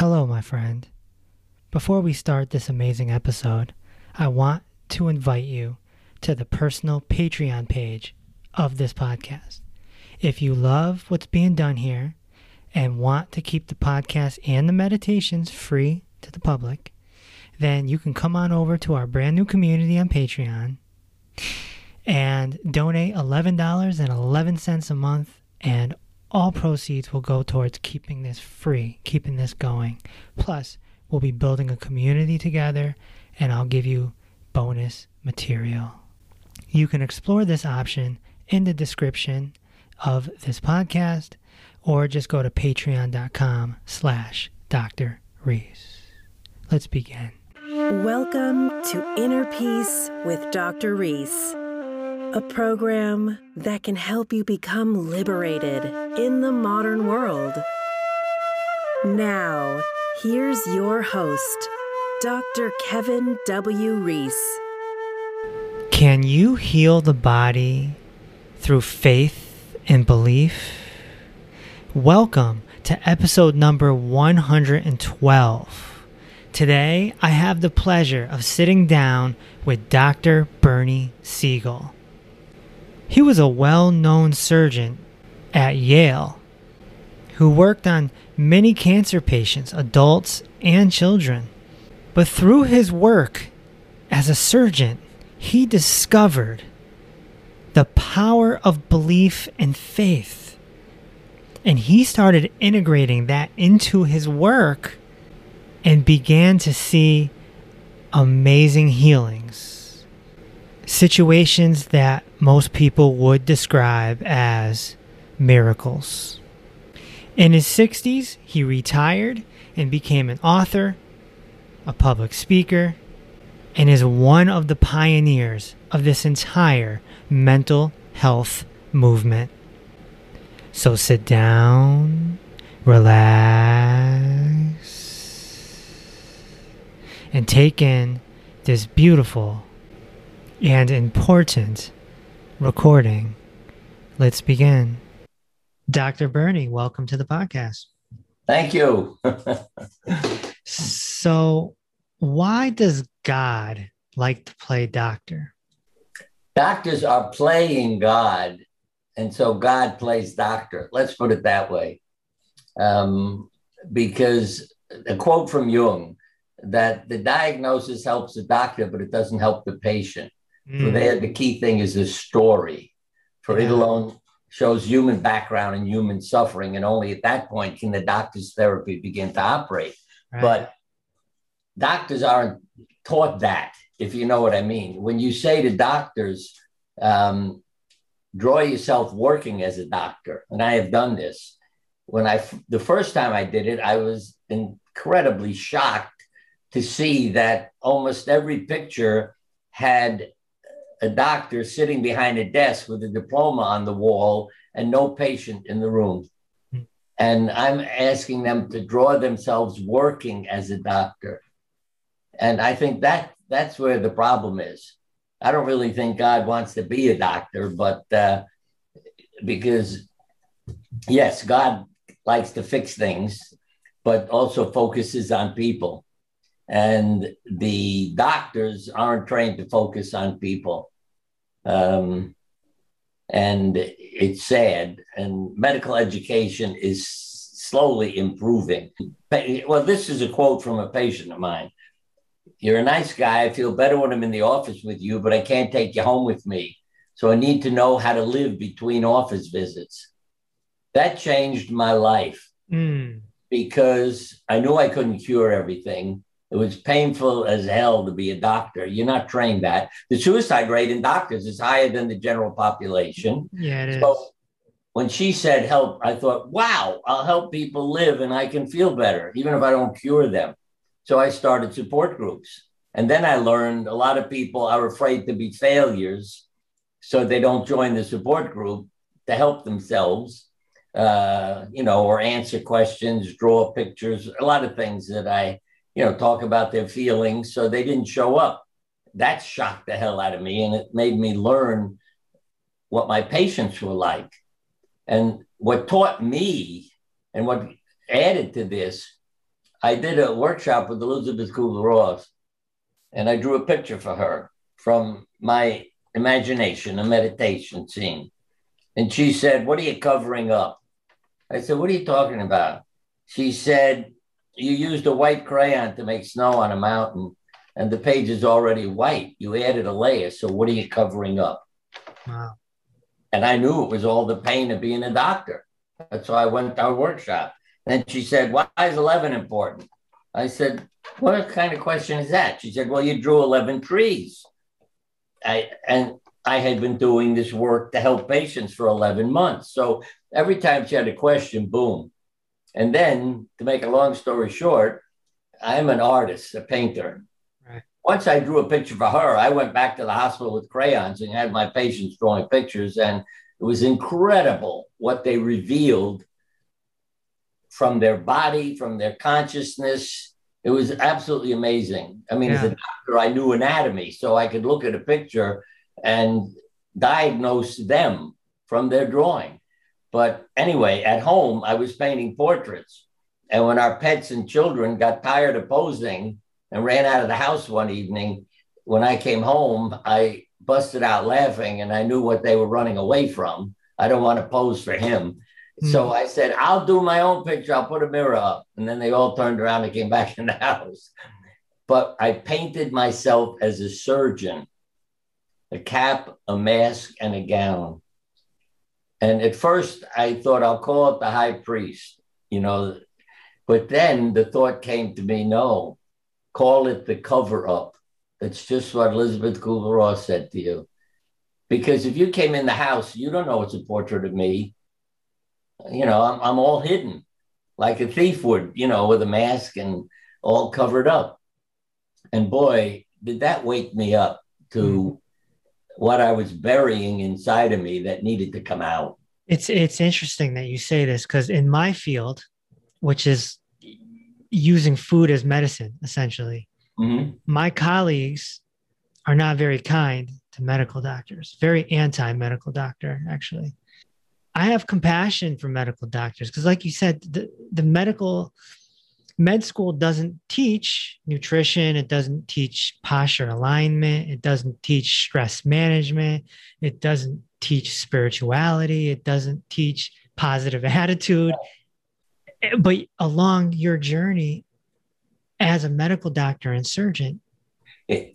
Hello, my friend. Before we start this amazing episode, I want to invite you to the personal Patreon page of this podcast. If you love what's being done here and want to keep the podcast and the meditations free to the public, then you can come on over to our brand new community on Patreon and donate $11.11 a month and all proceeds will go towards keeping this free, keeping this going. Plus, we'll be building a community together and I'll give you bonus material. You can explore this option in the description of this podcast or just go to patreon.com slash Dr. Reese. Let's begin. Welcome to Inner Peace with Dr. Reese, a program that can help you become liberated in the modern world. Now, here's your host, Dr. Kevin W. Reese. Can you heal the body through faith and belief? Welcome to episode number 112. Today, I have the pleasure of sitting down with Dr. Bernie Siegel. He was a well known surgeon at Yale who worked on many cancer patients, adults and children. But through his work as a surgeon, he discovered the power of belief and faith. And he started integrating that into his work and began to see amazing healings. Situations that most people would describe as miracles. In his 60s, he retired and became an author, a public speaker, and is one of the pioneers of this entire mental health movement. So sit down, relax, and take in this beautiful and important recording. Let's begin. Dr. Bernie, welcome to the podcast. Thank you. so, why does God like to play doctor? Doctors are playing God, and so God plays doctor. Let's put it that way. Um, because a quote from Jung that the diagnosis helps the doctor, but it doesn't help the patient. Mm. So there, the key thing is the story. For yeah. it alone shows human background and human suffering, and only at that point can the doctor's therapy begin to operate. Right. But doctors aren't taught that, if you know what I mean. When you say to doctors, um, draw yourself working as a doctor, and I have done this. When I the first time I did it, I was incredibly shocked to see that almost every picture had a doctor sitting behind a desk with a diploma on the wall and no patient in the room. Hmm. And I'm asking them to draw themselves working as a doctor. And I think that that's where the problem is. I don't really think God wants to be a doctor, but uh, because, yes, God likes to fix things, but also focuses on people. And the doctors aren't trained to focus on people. Um, and it's sad. And medical education is slowly improving. Well, this is a quote from a patient of mine. You're a nice guy. I feel better when I'm in the office with you, but I can't take you home with me. So I need to know how to live between office visits. That changed my life mm. because I knew I couldn't cure everything. It was painful as hell to be a doctor. You're not trained that. The suicide rate in doctors is higher than the general population. Yeah, it so is. When she said help, I thought, wow, I'll help people live and I can feel better, even if I don't cure them. So I started support groups. And then I learned a lot of people are afraid to be failures. So they don't join the support group to help themselves, uh, you know, or answer questions, draw pictures, a lot of things that I you know, talk about their feelings. So they didn't show up. That shocked the hell out of me. And it made me learn what my patients were like. And what taught me and what added to this, I did a workshop with Elisabeth Kubler Ross, and I drew a picture for her from my imagination, a meditation scene. And she said, What are you covering up? I said, What are you talking about? She said, You used a white crayon to make snow on a mountain, and the page is already white. You added a layer. So what are you covering up? Wow. And I knew it was all the pain of being a doctor. That's why I went to our workshop. And she said, Why is 11 important? I said, What kind of question is that? She said, Well, you drew 11 trees. I, and I had been doing this work to help patients for 11 months. So every time she had a question, boom. And then to make a long story short, I'm an artist, a painter. Right. Once I drew a picture for her, I went back to the hospital with crayons and had my patients drawing pictures. And it was incredible what they revealed from their body, from their consciousness. It was absolutely amazing. I mean, yeah. as a doctor, I knew anatomy, so I could look at a picture and diagnose them from their drawing. But anyway, at home, I was painting portraits. And when our pets and children got tired of posing and ran out of the house one evening, when I came home, I busted out laughing and I knew what they were running away from. I don't want to pose for him. Mm. So I said, I'll do my own picture. I'll put a mirror up. And then they all turned around and came back in the house. But I painted myself as a surgeon a cap, a mask, and a gown. And at first, I thought I'll call it the high priest, you know. But then the thought came to me no, call it the cover up. That's just what Elisabeth Kubler Ross said to you. Because if you came in the house, you don't know it's a portrait of me. You know, I'm, I'm all hidden like a thief would, you know, with a mask and all covered up. And boy, did that wake me up to mm what I was burying inside of me that needed to come out. It's it's interesting that you say this because in my field, which is using food as medicine, essentially, mm-hmm. my colleagues are not very kind to medical doctors, very anti-medical doctor, actually. I have compassion for medical doctors because, like you said, the, the medical med school doesn't teach nutrition it doesn't teach posture alignment it doesn't teach stress management it doesn't teach spirituality it doesn't teach positive attitude. But along your journey as a medical doctor and surgeon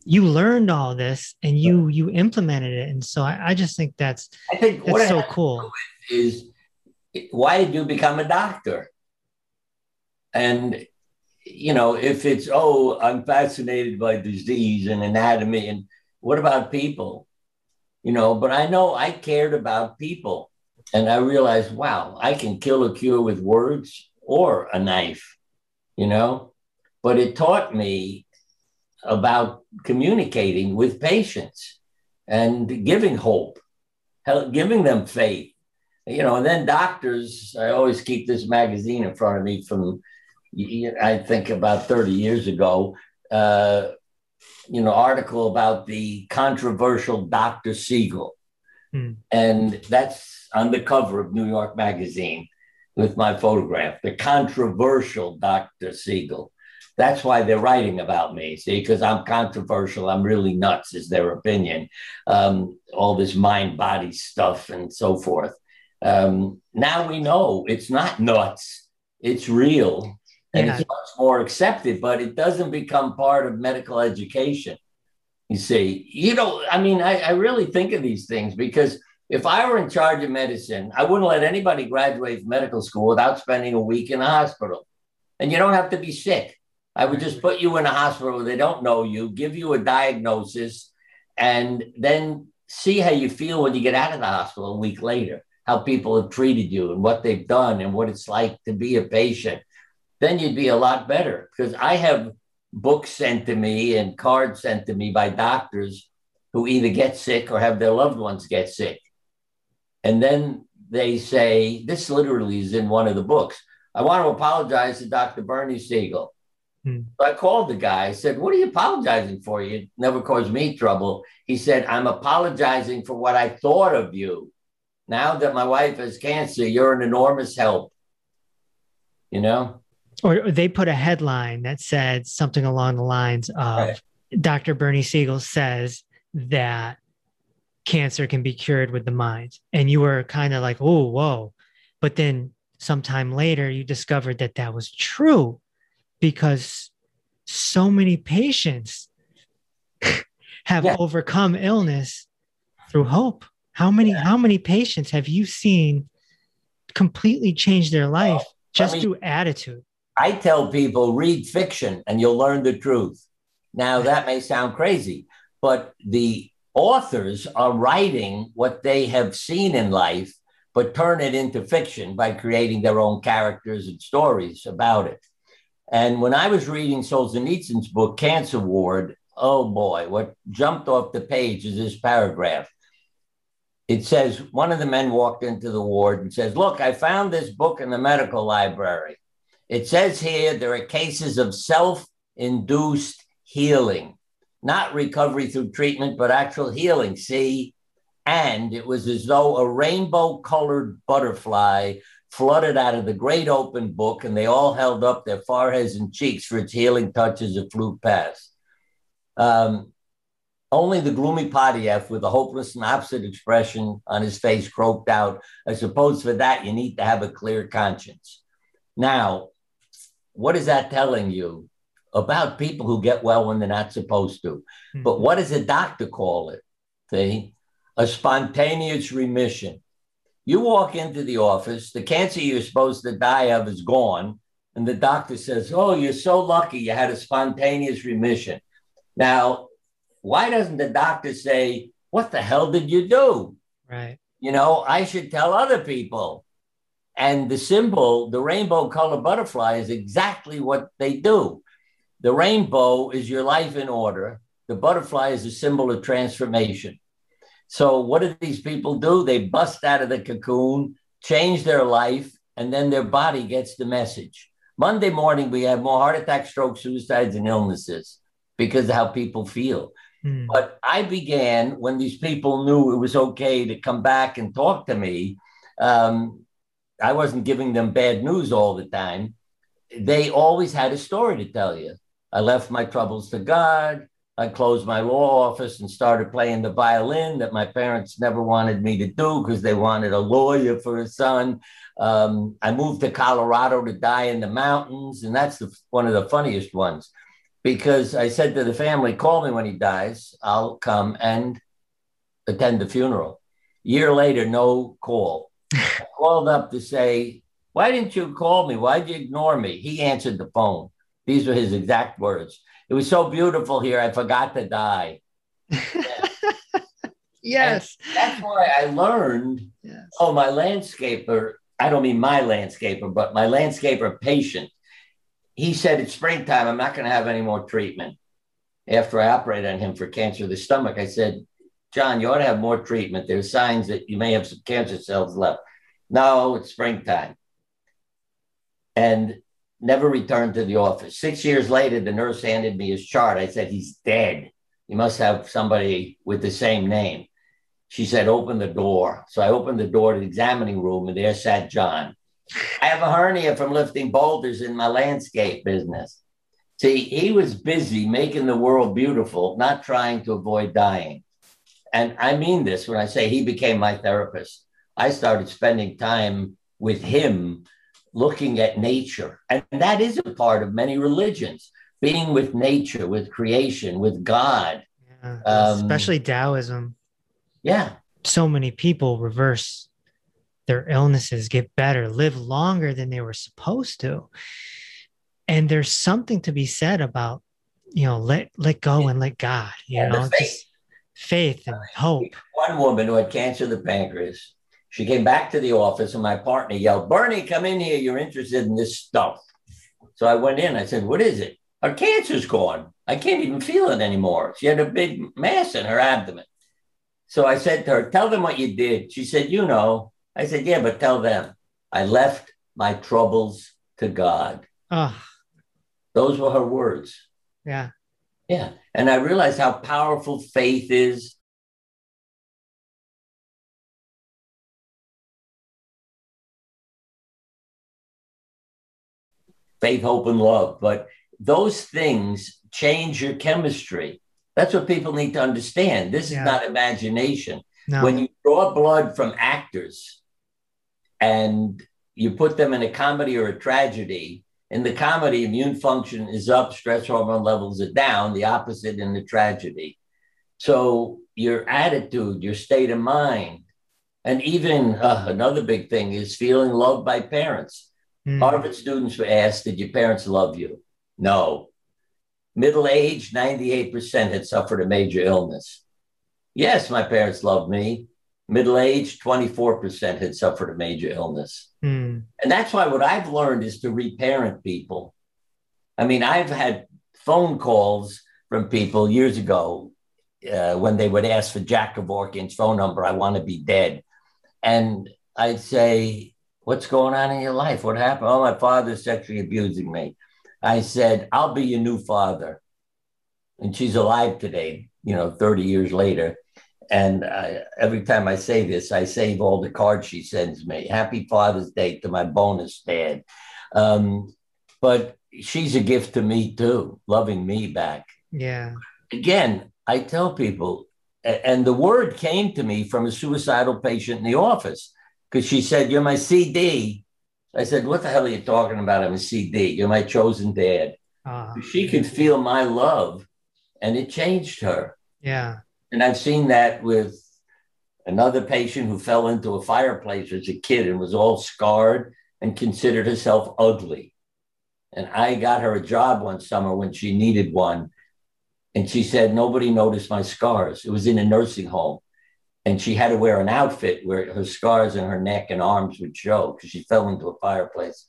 you learned all this and you you implemented it. And so i, I just think that's i think that's so cool. is why did you become a doctor? And you know, if it's, oh, I'm fascinated by disease and anatomy, and what about people? You know, but I know I cared about people. And I realized, wow, I can kill a cure with words or a knife, you know? But it taught me about communicating with patients and giving hope, giving them faith. You know, and then doctors, I always keep this magazine in front of me from I think about 30 years ago, uh, you know, article about the controversial Dr. Siegel. Hmm. And that's on the cover of New York Magazine with my photograph, the controversial Dr. Siegel. That's why they're writing about me, see, because I'm controversial. I'm really nuts, is their opinion. Um, all this mind body stuff and so forth. Um, now we know it's not nuts, it's real and yeah. it's much more accepted, but it doesn't become part of medical education. You see, you know, I mean, I, I really think of these things because if I were in charge of medicine, I wouldn't let anybody graduate from medical school without spending a week in a hospital. And you don't have to be sick. I would just put you in a hospital where they don't know you, give you a diagnosis, and then see how you feel when you get out of the hospital a week later, how people have treated you and what they've done and what it's like to be a patient then you'd be a lot better. Because I have books sent to me and cards sent to me by doctors who either get sick or have their loved ones get sick. And then they say, this literally is in one of the books. I want to apologize to Dr. Bernie Siegel. Hmm. So I called the guy. I said, What are you apologizing for? You never caused me trouble. He said, I'm apologizing for what I thought of you. Now that my wife has cancer, you're an enormous help. You know? Or they put a headline that said something along the lines of Right. Dr. Bernie Siegel says that cancer can be cured with the mind. And you were kind of like, oh, whoa. But then sometime later, you discovered that that was true because so many patients have Yeah. overcome illness through hope. How many, how many patients have you seen completely change their life just mean- through attitude? I tell people read fiction and you'll learn the truth. Now, that may sound crazy, but the authors are writing what they have seen in life, but turn it into fiction by creating their own characters and stories about it. And when I was reading Solzhenitsyn's book, Cancer Ward, oh boy, what jumped off the page is this paragraph. It says, one of the men walked into the ward and says, Look, I found this book in the medical library. It says here there are cases of self induced healing, not recovery through treatment, but actual healing. See? And it was as though a rainbow colored butterfly flooded out of the great open book, and they all held up their foreheads and cheeks for its healing touches of flew past. Um, only the gloomy Podduyev with a hopeless and opposite expression on his face croaked out, I suppose for that you need to have a clear conscience. Now, what is that telling you about people who get well when they're not supposed to? Hmm. But what does a doctor call it? See, a spontaneous remission. You walk into the office, the cancer you're supposed to die of is gone, and the doctor says, Oh, you're so lucky you had a spontaneous remission. Now, why doesn't the doctor say, What the hell did you do? Right. You know, I should tell other people. And the symbol, the rainbow color butterfly, is exactly what they do. The rainbow is your life in order, the butterfly is a symbol of transformation. So, what do these people do? They bust out of the cocoon, change their life, and then their body gets the message. Monday morning, we have more heart attacks, strokes, suicides, and illnesses because of how people feel. Mm. But I began when these people knew it was okay to come back and talk to me. Um, I wasn't giving them bad news all the time. They always had a story to tell you. I left my troubles to God. I closed my law office and started playing the violin that my parents never wanted me to do because they wanted a lawyer for a son. Um, I moved to Colorado to die in the mountains, and that's the, one of the funniest ones because I said to the family, call me when he dies. I'll come and attend the funeral. Year later, no call. Called up to say, why didn't you call me? Why'd you ignore me? He answered the phone. These were his exact words. It was so beautiful here. I forgot to die. yes. That's why I learned Yes. Oh, my landscaper, I don't mean my landscaper, but my landscaper patient, he said it's springtime. I'm not going to have any more treatment. After I operated on him for cancer of the stomach, I said, John, you ought to have more treatment. There's signs that you may have some cancer cells left. No, it's springtime. And never returned to the office. Six years later, the nurse handed me his chart. I said, he's dead. You must have somebody with the same name. She said, open the door. So I opened the door to the examining room, and there sat John. I have a hernia from lifting boulders in my landscape business. See, he was busy making the world beautiful, not trying to avoid dying. And I mean this when I say he became my therapist. I started spending time with him looking at nature. And that is a part of many religions being with nature, with creation, with God. Yeah. Um, Especially Taoism. Yeah. So many people reverse their illnesses, get better, live longer than they were supposed to. And there's something to be said about, you know, let let go and let God, you Yeah, know, just faith and hope. One woman who had cancer of the pancreas, she came back to the office and my partner yelled, Bernie, come in here. You're interested in this stuff. So I went in. I said, What is it? Her cancer's gone. I can't even feel it anymore. She had a big mass in her abdomen. So I said to her, Tell them what you did. She said, You know. I said, Yeah, but tell them. I left my troubles to God. Oh, Those were her words. yeah. Yeah. And I realized how powerful faith is. faith, hope, and love. But those things change your chemistry. That's what people need to understand. This is Yeah. not imagination. No. When you draw blood from actors and you put them in a comedy or a tragedy, in the comedy, immune function is up, stress hormone levels are down, the opposite in the tragedy. So your attitude, your state of mind, and even uh, another big thing is feeling loved by parents. Mm. Harvard students were asked, Did your parents love you? No. Middle age, 98% had suffered a major illness. Yes, my parents loved me. Middle age, 24% had suffered a major illness. Mm. And that's why what I've learned is to reparent people. I mean, I've had phone calls from people years ago uh, when they would ask for Jack Kevorkian's phone number, I want to be dead. And I'd say, What's going on in your life? What happened? Oh, my father's sexually abusing me. I said, I'll be your new father. And she's alive today, you know, 30 years later. And I, every time I say this, I save all the cards she sends me. Happy Father's Day to my bonus dad. Um, but she's a gift to me too, loving me back. Yeah. Again, I tell people, and the word came to me from a suicidal patient in the office because she said, You're my CD. I said, What the hell are you talking about? I'm a CD. You're my chosen dad. Uh, She could feel my love and it changed her. yeah. And I've seen that with another patient who fell into a fireplace as a kid and was all scarred and considered herself ugly. And I got her a job one summer when she needed one. And she said, Nobody noticed my scars. It was in a nursing home. And she had to wear an outfit where her scars in her neck and arms would show because she fell into a fireplace.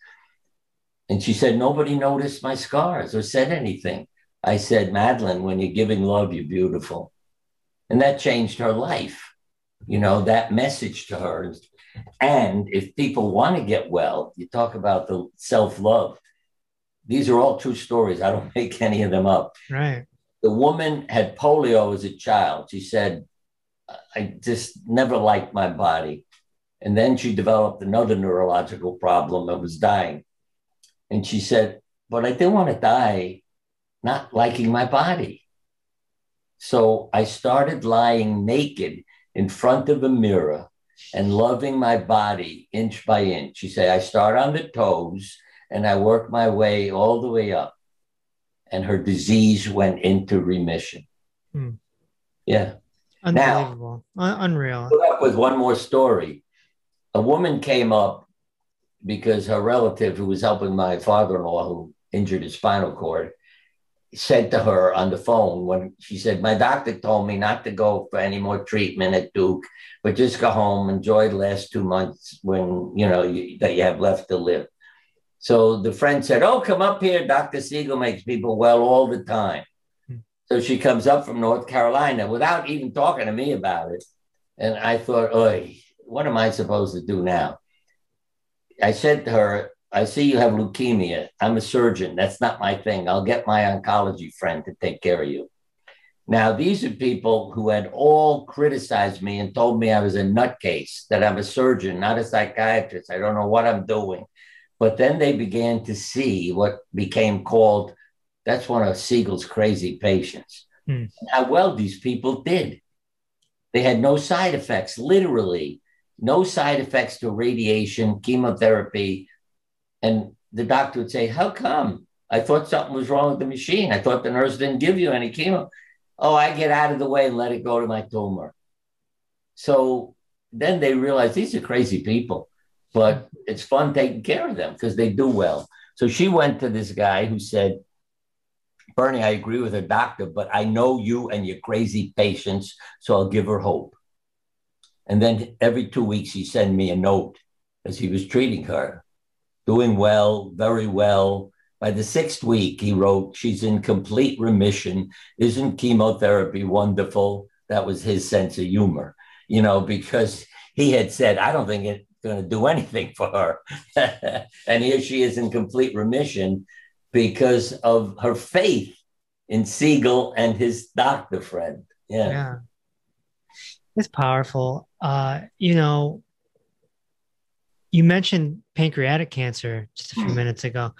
And she said, Nobody noticed my scars or said anything. I said, Madeline, when you're giving love, you're beautiful. And that changed her life, you know, that message to her. And if people want to get well, you talk about the self love. These are all true stories. I don't make any of them up. Right. The woman had polio as a child. She said, I just never liked my body. And then she developed another neurological problem and was dying. And she said, But I didn't want to die not liking my body. So I started lying naked in front of a mirror and loving my body inch by inch. She said, I start on the toes and I work my way all the way up. And her disease went into remission. Hmm. Yeah. Unbelievable. Un- unreal. Put up with one more story. A woman came up because her relative, who was helping my father in law, who injured his spinal cord, said to her on the phone when she said, My doctor told me not to go for any more treatment at Duke, but just go home, enjoy the last two months when you know you, that you have left to live. So the friend said, Oh, come up here. Dr. Siegel makes people well all the time. Hmm. So she comes up from North Carolina without even talking to me about it. And I thought, Oy, what am I supposed to do now? I said to her, I see you have leukemia. I'm a surgeon. That's not my thing. I'll get my oncology friend to take care of you. Now, these are people who had all criticized me and told me I was a nutcase, that I'm a surgeon, not a psychiatrist. I don't know what I'm doing. But then they began to see what became called that's one of Siegel's crazy patients. Hmm. How well these people did. They had no side effects, literally, no side effects to radiation, chemotherapy. And the doctor would say, How come? I thought something was wrong with the machine. I thought the nurse didn't give you any chemo. Oh, I get out of the way and let it go to my tumor. So then they realized these are crazy people, but it's fun taking care of them because they do well. So she went to this guy who said, Bernie, I agree with her doctor, but I know you and your crazy patients, so I'll give her hope. And then every two weeks, he sent me a note as he was treating her, doing well, very well. By the sixth week, he wrote, She's in complete remission. Isn't chemotherapy wonderful? That was his sense of humor, you know, because he had said, I don't think it's going to do anything for her. and here she is in complete remission because of her faith in Siegel and his doctor friend. Yeah. Yeah. It's powerful. Uh, you know, you mentioned pancreatic cancer just a few mm. minutes ago.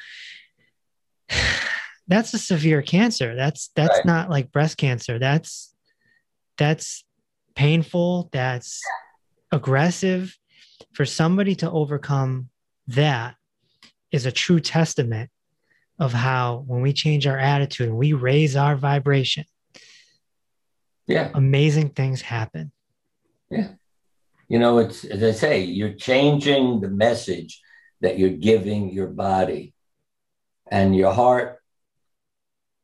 that's a severe cancer. That's that's Right. not like breast cancer. That's that's painful. That's aggressive. For somebody to overcome that is a true testament of how when we change our attitude and we raise our vibration, Yeah. amazing things happen. You know, it's as I say, you're changing the message that you're giving your body, and your heart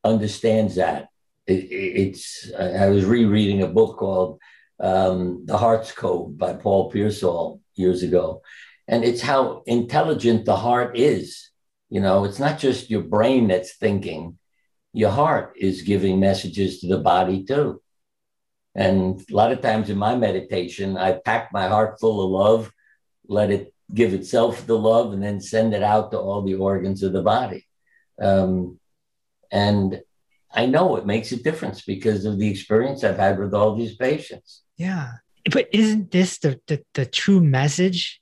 understands that. It, it- it's. I was rereading a book called um, "The Heart's Code" by Paul Pearsall years ago, and it's how intelligent the heart is. You know, it's not just your brain that's thinking; your heart is giving messages to the body too. And a lot of times in my meditation, I pack my heart full of love, let it give itself the love, and then send it out to all the organs of the body. Um, and I know it makes a difference because of the experience I've had with all these patients. Yeah. But isn't this the, the, the true message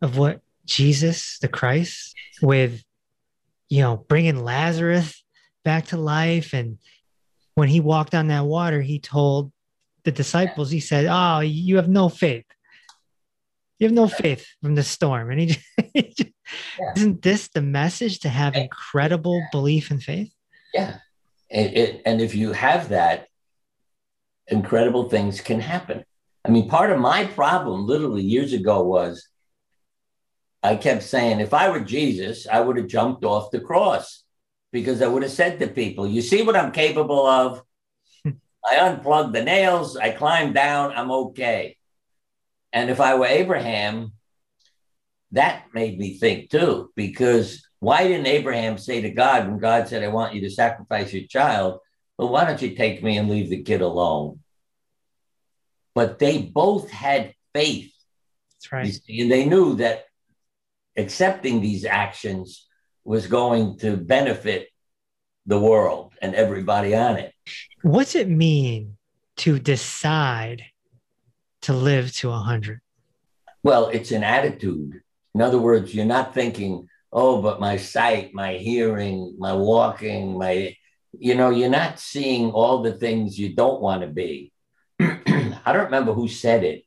of what Jesus, the Christ, with, you know, bringing Lazarus back to life? And when he walked on that water, he told the disciples, he said, Oh, you have no faith. You have no faith from the storm. And he, just, he just- Yeah. isn't this the message to have incredible belief and faith? Yeah. And, it, and if you have that, incredible things can happen. I mean, part of my problem literally years ago was I kept saying, if I were Jesus, I would have jumped off the cross because I would have said to people, You see what I'm capable of? I unplugged the nails, I climbed down, I'm okay. And if I were Abraham, that made me think too, because why didn't Abraham say to God when God said, I want you to sacrifice your child? Well, why don't you take me and leave the kid alone? But they both had faith, That's right. see, and they knew that accepting these actions was going to benefit the world and everybody on it. What's it mean to decide to live to 100? Well, it's an attitude. In other words, you're not thinking, oh, but my sight, my hearing, my walking, my, you know, you're not seeing all the things you don't want to be. I don't remember who said it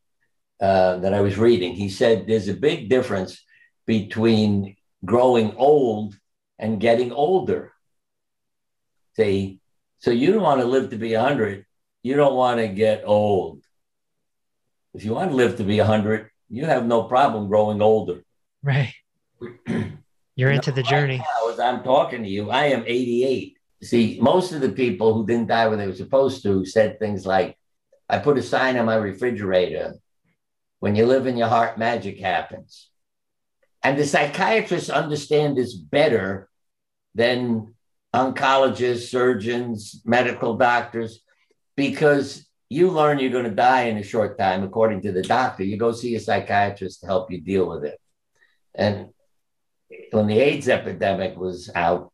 uh, that I was reading. He said there's a big difference between growing old and getting older. See, so you don't want to live to be 100, you don't want to get old. If you want to live to be 100, you have no problem growing older. Right. You're into the journey. Now, as I'm talking to you, I am 88. See, most of the people who didn't die when they were supposed to said things like, I put a sign on my refrigerator. When you live in your heart, magic happens. And the psychiatrists understand this better than oncologists, surgeons, medical doctors, because you learn you're going to die in a short time, according to the doctor. You go see a psychiatrist to help you deal with it. And when the AIDS epidemic was out,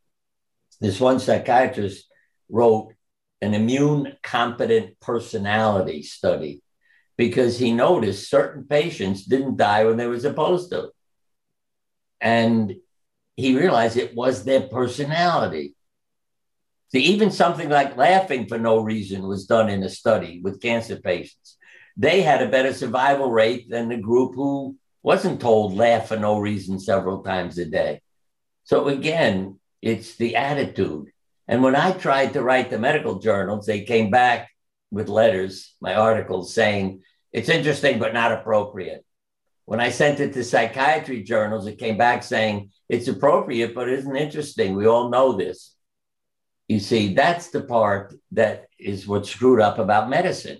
this one psychiatrist wrote an immune competent personality study because he noticed certain patients didn't die when they were supposed to. And he realized it was their personality. See, even something like laughing for no reason was done in a study with cancer patients. They had a better survival rate than the group who wasn't told laugh for no reason several times a day. So again, it's the attitude. And when I tried to write the medical journals, they came back with letters, my articles saying, it's interesting, but not appropriate. When I sent it to psychiatry journals, it came back saying, it's appropriate, but it isn't interesting. We all know this. You see, that's the part that is what's screwed up about medicine.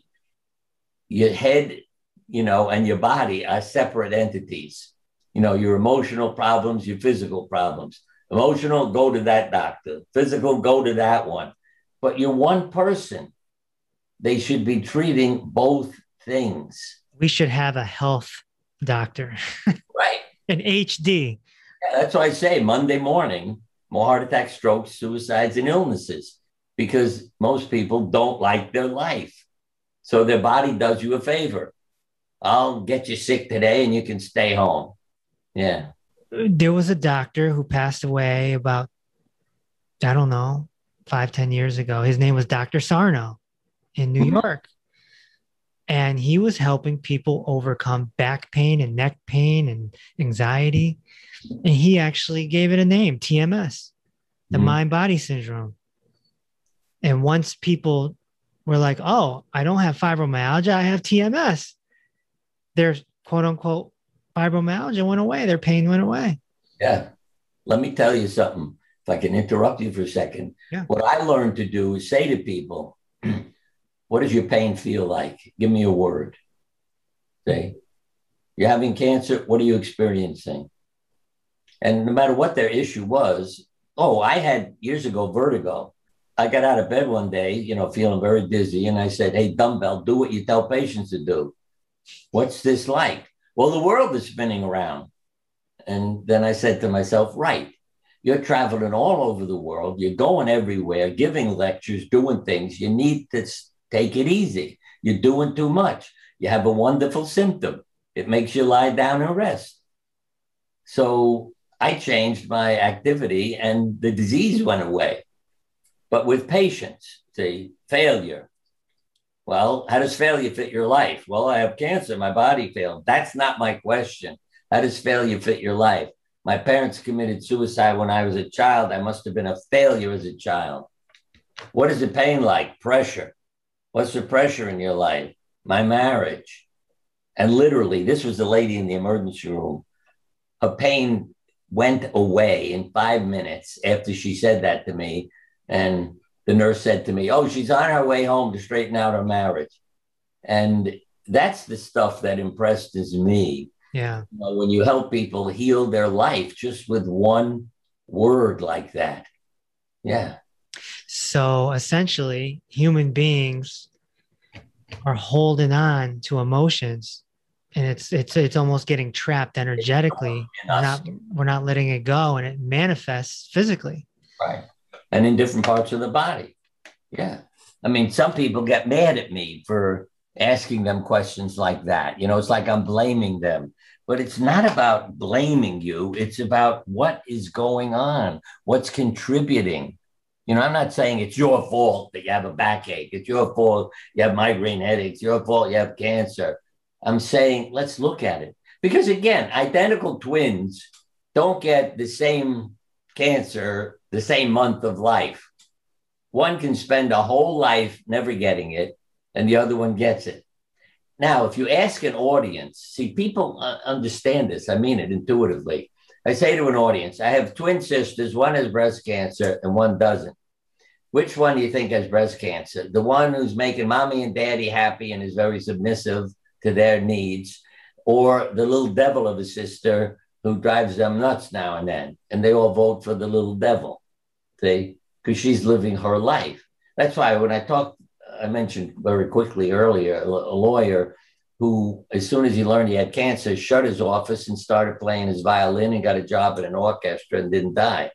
Your head, you know, and your body are separate entities. You know, your emotional problems, your physical problems. Emotional, go to that doctor. Physical, go to that one. But you're one person. They should be treating both things. We should have a health doctor, Right. an HD. Yeah, that's why I say Monday morning, more heart attacks, strokes, suicides, and illnesses, because most people don't like their life. So their body does you a favor. I'll get you sick today and you can stay home. Yeah. There was a doctor who passed away about I don't know, five ten years ago. His name was Dr. Sarno in New mm-hmm. York. And he was helping people overcome back pain and neck pain and anxiety. And he actually gave it a name TMS, the mm-hmm. mind body syndrome. And once people were like, oh, I don't have fibromyalgia, I have TMS, their quote unquote fibromyalgia went away, their pain went away. Yeah. Let me tell you something. If I can interrupt you for a second, yeah. what I learned to do is say to people, what does your pain feel like? Give me a word. Say, you're having cancer. What are you experiencing? And no matter what their issue was, oh, I had years ago vertigo. I got out of bed one day, you know, feeling very dizzy, and I said, Hey, dumbbell, do what you tell patients to do. What's this like? Well, the world is spinning around. And then I said to myself, Right, you're traveling all over the world, you're going everywhere, giving lectures, doing things. You need to Take it easy. You're doing too much. You have a wonderful symptom. It makes you lie down and rest. So I changed my activity and the disease went away. But with patience, see, failure. Well, how does failure fit your life? Well, I have cancer, my body failed. That's not my question. How does failure fit your life? My parents committed suicide when I was a child. I must have been a failure as a child. What is the pain like? Pressure. What's the pressure in your life? My marriage. And literally, this was the lady in the emergency room. Her pain went away in five minutes after she said that to me. And the nurse said to me, Oh, she's on her way home to straighten out her marriage. And that's the stuff that impressed me. Yeah. You know, when you help people heal their life just with one word like that. Yeah. So essentially, human beings are holding on to emotions and it's it's it's almost getting trapped energetically. We're not we're not letting it go and it manifests physically. Right. And in different parts of the body. Yeah. I mean, some people get mad at me for asking them questions like that. You know, it's like I'm blaming them. But it's not about blaming you. It's about what is going on, what's contributing. You know, I'm not saying it's your fault that you have a backache. It's your fault you have migraine headaches. Your fault you have cancer. I'm saying let's look at it because again, identical twins don't get the same cancer the same month of life. One can spend a whole life never getting it, and the other one gets it. Now, if you ask an audience, see, people understand this. I mean it intuitively. I say to an audience, I have twin sisters, one has breast cancer and one doesn't. Which one do you think has breast cancer? The one who's making mommy and daddy happy and is very submissive to their needs, or the little devil of a sister who drives them nuts now and then? And they all vote for the little devil, see, because she's living her life. That's why when I talked, I mentioned very quickly earlier, a lawyer who, as soon as he learned he had cancer, shut his office and started playing his violin and got a job at an orchestra and didn't die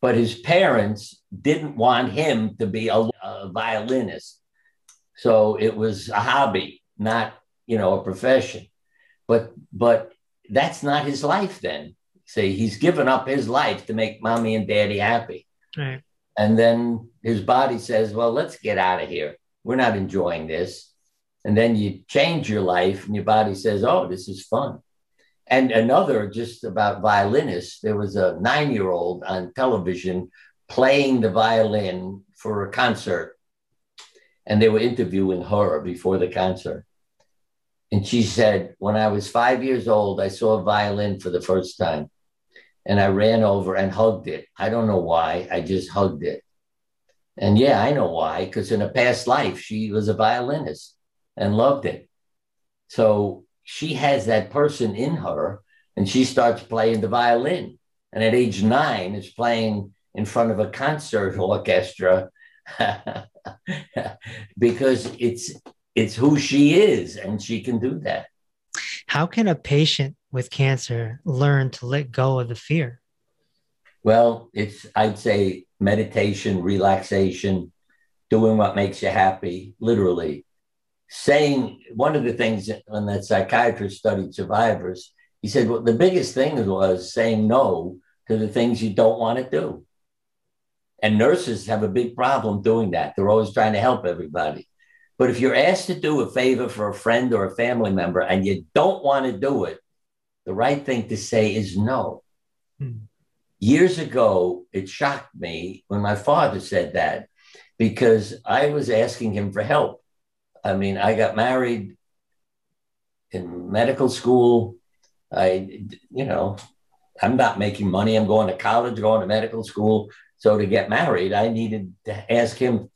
but his parents didn't want him to be a, a, violinist. So it was a hobby, not you know a profession. But but that's not his life then. See, he's given up his life to make mommy and daddy happy. Right. And then his body says, "Well, let's get out of here. We're not enjoying this." And then you change your life, and your body says, "Oh, this is fun." And another just about violinists, there was a nine year old on television playing the violin for a concert. And they were interviewing her before the concert. And she said, When I was five years old, I saw a violin for the first time. And I ran over and hugged it. I don't know why. I just hugged it. And yeah, I know why, because in a past life, she was a violinist and loved it. So she has that person in her and she starts playing the violin. And at age nine, is playing in front of a concert orchestra because it's it's who she is and she can do that. How can a patient with cancer learn to let go of the fear? Well, it's I'd say meditation, relaxation, doing what makes you happy, literally saying one of the things when that psychiatrist studied survivors, he said, well, the biggest thing was saying no to the things you don't want to do. And nurses have a big problem doing that. They're always trying to help everybody. But if you're asked to do a favor for a friend or a family member and you don't want to do it, the right thing to say is no. Hmm. Years ago, it shocked me when my father said that because I was asking him for help. I mean, I got married in medical school. I, you know, I'm not making money. I'm going to college, going to medical school. So to get married, I needed to ask him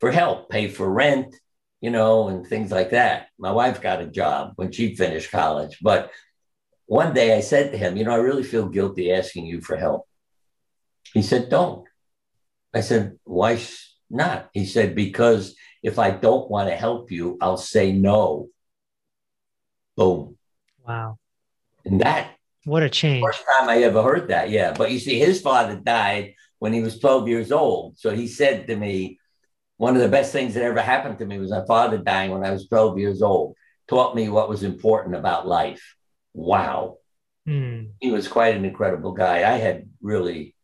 for help, pay for rent, you know, and things like that. My wife got a job when she finished college. But one day I said to him, you know, I really feel guilty asking you for help. He said, don't. I said, why not? He said, because if I don't want to help you, I'll say no. Boom. Wow. And that what a change. First time I ever heard that. Yeah. But you see, his father died when he was 12 years old. So he said to me, one of the best things that ever happened to me was my father dying when I was 12 years old, taught me what was important about life. Wow. Hmm. He was quite an incredible guy. I had really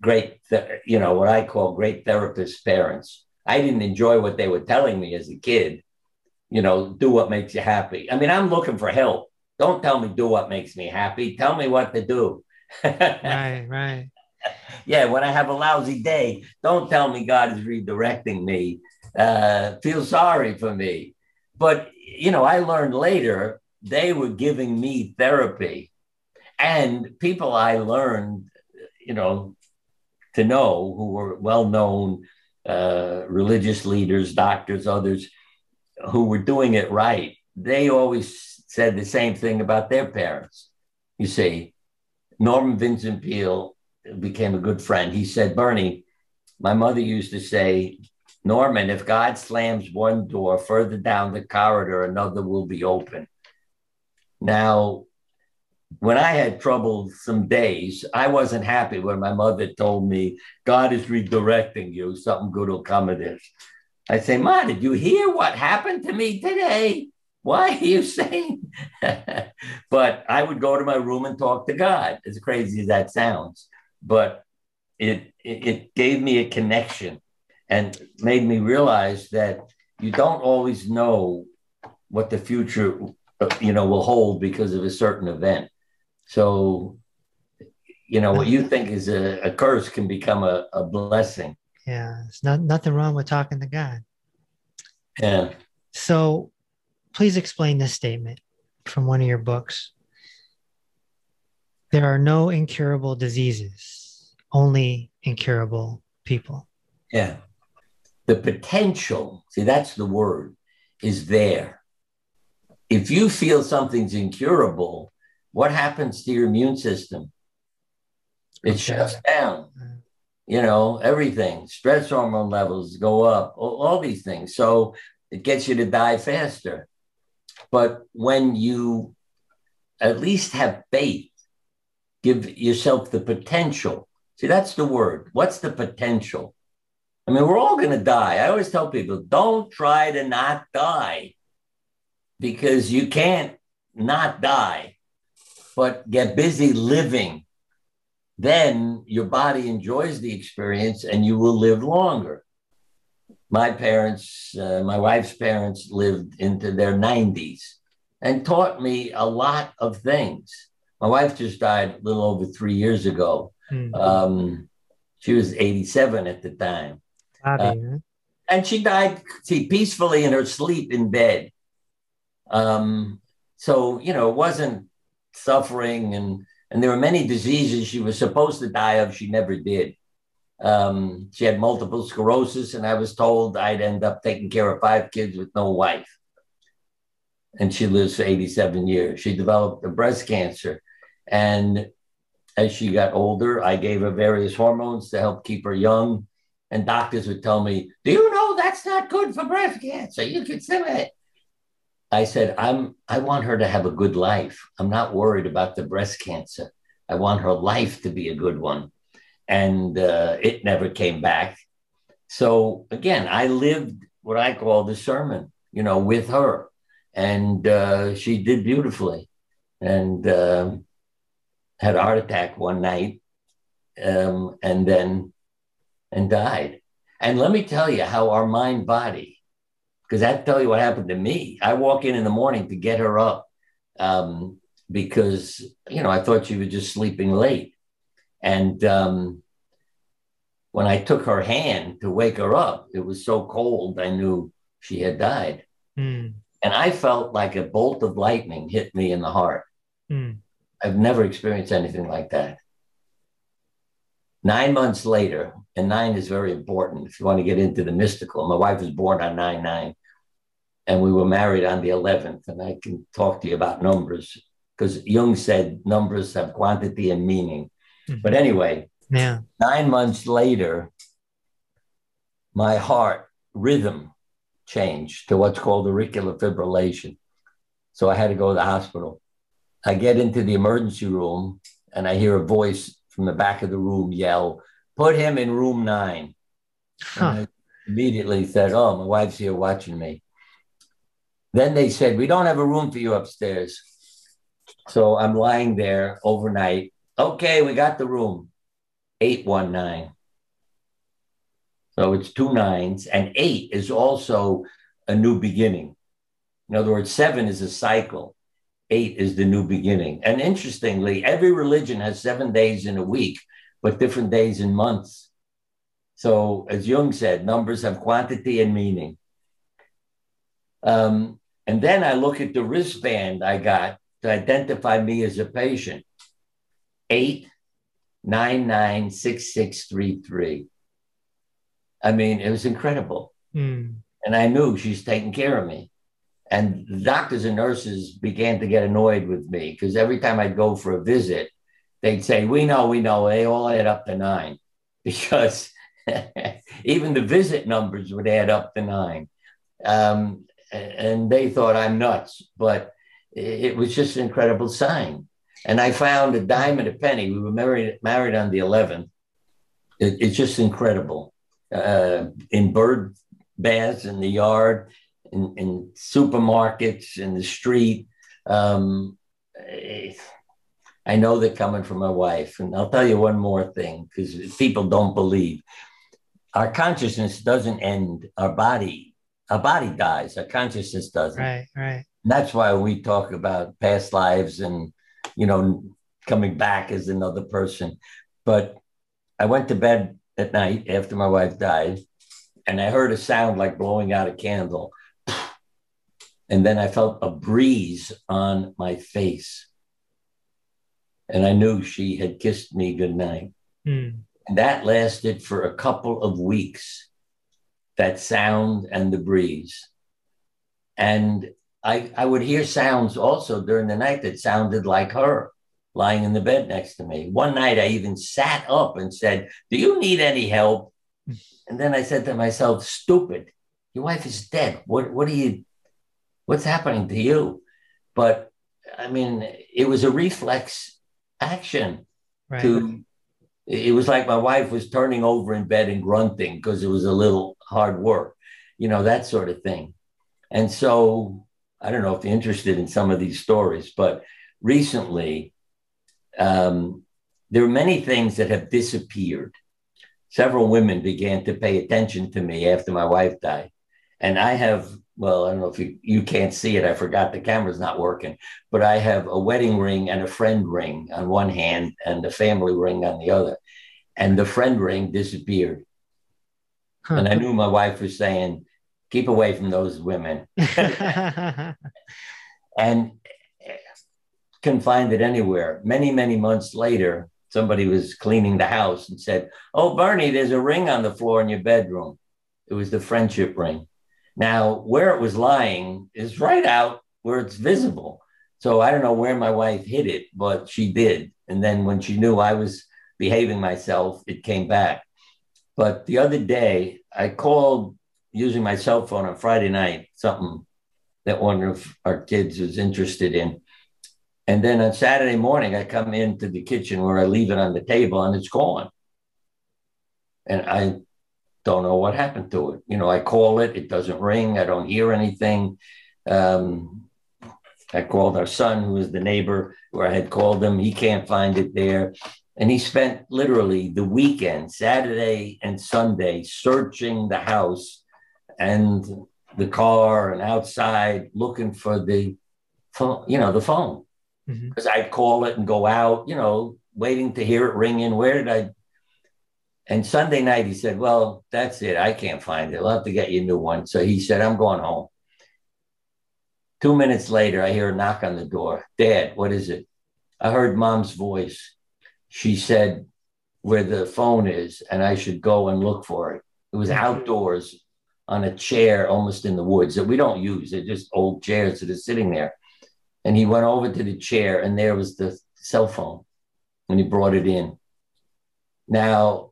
great, you know, what I call great therapist parents. I didn't enjoy what they were telling me as a kid. You know, do what makes you happy. I mean, I'm looking for help. Don't tell me do what makes me happy. Tell me what to do. right, right. Yeah, when I have a lousy day, don't tell me God is redirecting me. Uh, feel sorry for me. But, you know, I learned later they were giving me therapy. And people I learned, you know, to know who were well known uh, religious leaders, doctors, others who were doing it right, they always said the same thing about their parents. You see, Norman Vincent Peale became a good friend. He said, Bernie, my mother used to say, Norman, if God slams one door further down the corridor, another will be open. Now, when I had trouble some days, I wasn't happy when my mother told me, God is redirecting you, something good will come of this. I say, Ma, did you hear what happened to me today? Why are you saying? but I would go to my room and talk to God, as crazy as that sounds. But it, it, it gave me a connection and made me realize that you don't always know what the future you know will hold because of a certain event. So you know what you think is a, a curse can become a, a blessing. Yeah it's not nothing wrong with talking to god. Yeah. So please explain this statement from one of your books. There are no incurable diseases, only incurable people. Yeah. The potential, see, that's the word, is there. If you feel something's incurable, what happens to your immune system? It okay. shuts down. Mm. You know, everything, stress hormone levels go up, all, all these things. So it gets you to die faster. But when you at least have faith, give yourself the potential. See, that's the word. What's the potential? I mean, we're all going to die. I always tell people don't try to not die because you can't not die, but get busy living. Then your body enjoys the experience and you will live longer my parents, uh, my wife's parents lived into their 90s and taught me a lot of things. My wife just died a little over three years ago. Mm-hmm. Um, she was 87 at the time. uh, and she died, see, peacefully in her sleep in bed. Um, so, you know, it wasn't suffering and, and there were many diseases she was supposed to die of, she never did. Um, she had multiple sclerosis, and I was told I'd end up taking care of five kids with no wife. And she lives for 87 years. She developed a breast cancer. And as she got older, I gave her various hormones to help keep her young. And doctors would tell me, Do you know that's not good for breast cancer? You could say it. I said, I'm I want her to have a good life. I'm not worried about the breast cancer. I want her life to be a good one and uh, it never came back. So again, I lived what I call the sermon, you know, with her, and uh, she did beautifully, and uh, had a heart attack one night, um, and then and died. And let me tell you how our mind body, because that tell you what happened to me. I walk in in the morning to get her up um, because, you know, I thought she was just sleeping late. And um, when I took her hand to wake her up, it was so cold, I knew she had died. Mm. And I felt like a bolt of lightning hit me in the heart. Mm. I've never experienced anything like that. Nine months later, and nine is very important if you want to get into the mystical. My wife was born on 9 9, and we were married on the 11th. And I can talk to you about numbers because Jung said numbers have quantity and meaning. Mm-hmm. But anyway, yeah. nine months later, my heart rhythm changed to what's called auricular fibrillation. So I had to go to the hospital. I get into the emergency room and I hear a voice from the back of the room yell, Put him in room nine. Huh. immediately said, Oh, my wife's here watching me. Then they said, We don't have a room for you upstairs. So I'm lying there overnight. Okay, we got the room. 819. So it's two nines, and eight is also a new beginning. In other words, seven is a cycle, eight is the new beginning. And interestingly, every religion has seven days in a week, but different days in months. So, as Jung said, numbers have quantity and meaning. Um, and then I look at the wristband I got to identify me as a patient. Eight nine nine six six three three. I mean, it was incredible. Mm. And I knew she's taking care of me. And doctors and nurses began to get annoyed with me because every time I'd go for a visit, they'd say, We know, we know. They all add up to nine because even the visit numbers would add up to nine. Um, and they thought I'm nuts, but it was just an incredible sign. And I found a dime and a penny. We were married married on the 11th. It, it's just incredible. Uh, in bird baths in the yard, in, in supermarkets, in the street. Um, I know they're coming from my wife. And I'll tell you one more thing because people don't believe. Our consciousness doesn't end, our body, our body dies, our consciousness doesn't. Right, right. And that's why we talk about past lives and you know, coming back as another person. But I went to bed at night after my wife died, and I heard a sound like blowing out a candle. And then I felt a breeze on my face. And I knew she had kissed me goodnight. Mm. And that lasted for a couple of weeks, that sound and the breeze. And I, I would hear sounds also during the night that sounded like her lying in the bed next to me. One night I even sat up and said, Do you need any help? And then I said to myself, Stupid, your wife is dead. What, what are you, what's happening to you? But I mean, it was a reflex action right. to, it was like my wife was turning over in bed and grunting because it was a little hard work, you know, that sort of thing. And so I don't know if you're interested in some of these stories, but recently um, there are many things that have disappeared. Several women began to pay attention to me after my wife died. And I have, well, I don't know if you, you can't see it. I forgot the camera's not working, but I have a wedding ring and a friend ring on one hand and a family ring on the other. And the friend ring disappeared. Huh. And I knew my wife was saying, keep away from those women. and couldn't find it anywhere. Many, many months later, somebody was cleaning the house and said, Oh, Bernie, there's a ring on the floor in your bedroom. It was the friendship ring. Now, where it was lying is right out where it's visible. So I don't know where my wife hid it, but she did. And then when she knew I was behaving myself, it came back. But the other day, I called using my cell phone on Friday night, something that one of our kids was interested in. And then on Saturday morning, I come into the kitchen where I leave it on the table and it's gone. And I don't know what happened to it. You know, I call it, it doesn't ring, I don't hear anything. Um, I called our son, who is the neighbor where I had called him. He can't find it there. And he spent literally the weekend, Saturday and Sunday, searching the house and the car and outside looking for the phone, you know, the phone. Because mm-hmm. I'd call it and go out, you know, waiting to hear it ring in. Where did I? And Sunday night he said, Well, that's it. I can't find it. I'll have to get you a new one. So he said, I'm going home. Two minutes later, I hear a knock on the door. Dad, what is it? I heard mom's voice. She said where the phone is, and I should go and look for it. It was mm-hmm. outdoors on a chair almost in the woods that we don't use. They're just old chairs that are sitting there. And he went over to the chair, and there was the cell phone when he brought it in. Now,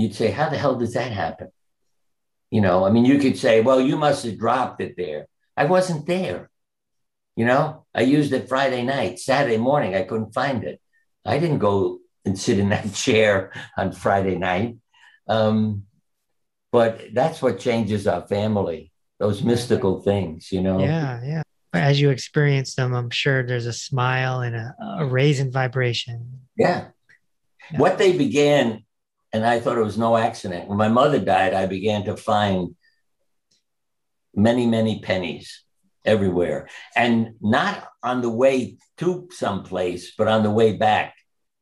you'd say, How the hell does that happen? You know, I mean, you could say, Well, you must have dropped it there. I wasn't there. You know, I used it Friday night, Saturday morning, I couldn't find it. I didn't go and sit in that chair on Friday night. Um, but that's what changes our family, those mystical things, you know? Yeah, yeah. As you experience them, I'm sure there's a smile and a, a raise in vibration. Yeah. yeah. What they began, and I thought it was no accident. When my mother died, I began to find many, many pennies everywhere. And not on the way to someplace, but on the way back.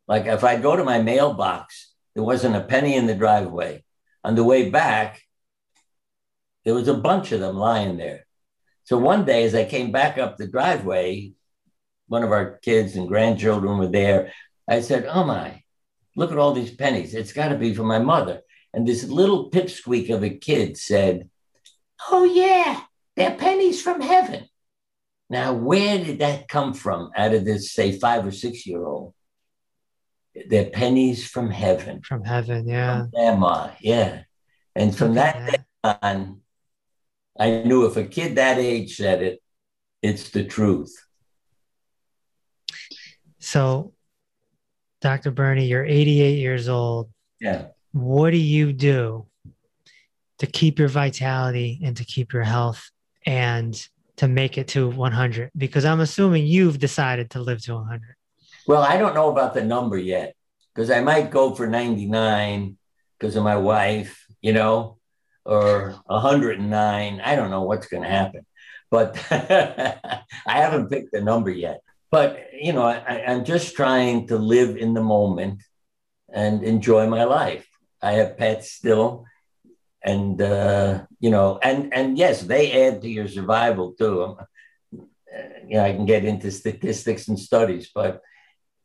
Like if I go to my mailbox, there wasn't a penny in the driveway. On the way back, there was a bunch of them lying there. So one day, as I came back up the driveway, one of our kids and grandchildren were there. I said, Oh my, look at all these pennies. It's got to be for my mother. And this little pipsqueak of a kid said, Oh, yeah, they're pennies from heaven. Now, where did that come from out of this, say, five or six year old? They're pennies from heaven. From heaven, yeah. From grandma, yeah. And from that day on, I knew if a kid that age said it, it's the truth. So, Dr. Bernie, you're 88 years old. Yeah. What do you do to keep your vitality and to keep your health and to make it to 100? Because I'm assuming you've decided to live to 100. Well, I don't know about the number yet because I might go for 99 because of my wife, you know, or 109. I don't know what's going to happen, but I haven't picked the number yet. But, you know, I, I'm just trying to live in the moment and enjoy my life. I have pets still and uh, you know, and and yes, they add to your survival too. You know, I can get into statistics and studies, but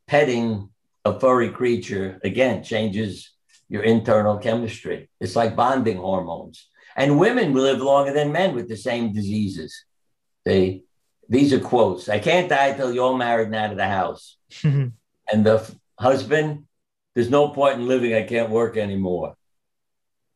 petting a furry creature again changes your internal chemistry. It's like bonding hormones. And women live longer than men with the same diseases. They these are quotes. I can't die till you're all married and out of the house. Mm-hmm. and the f- husband, there's no point in living. I can't work anymore.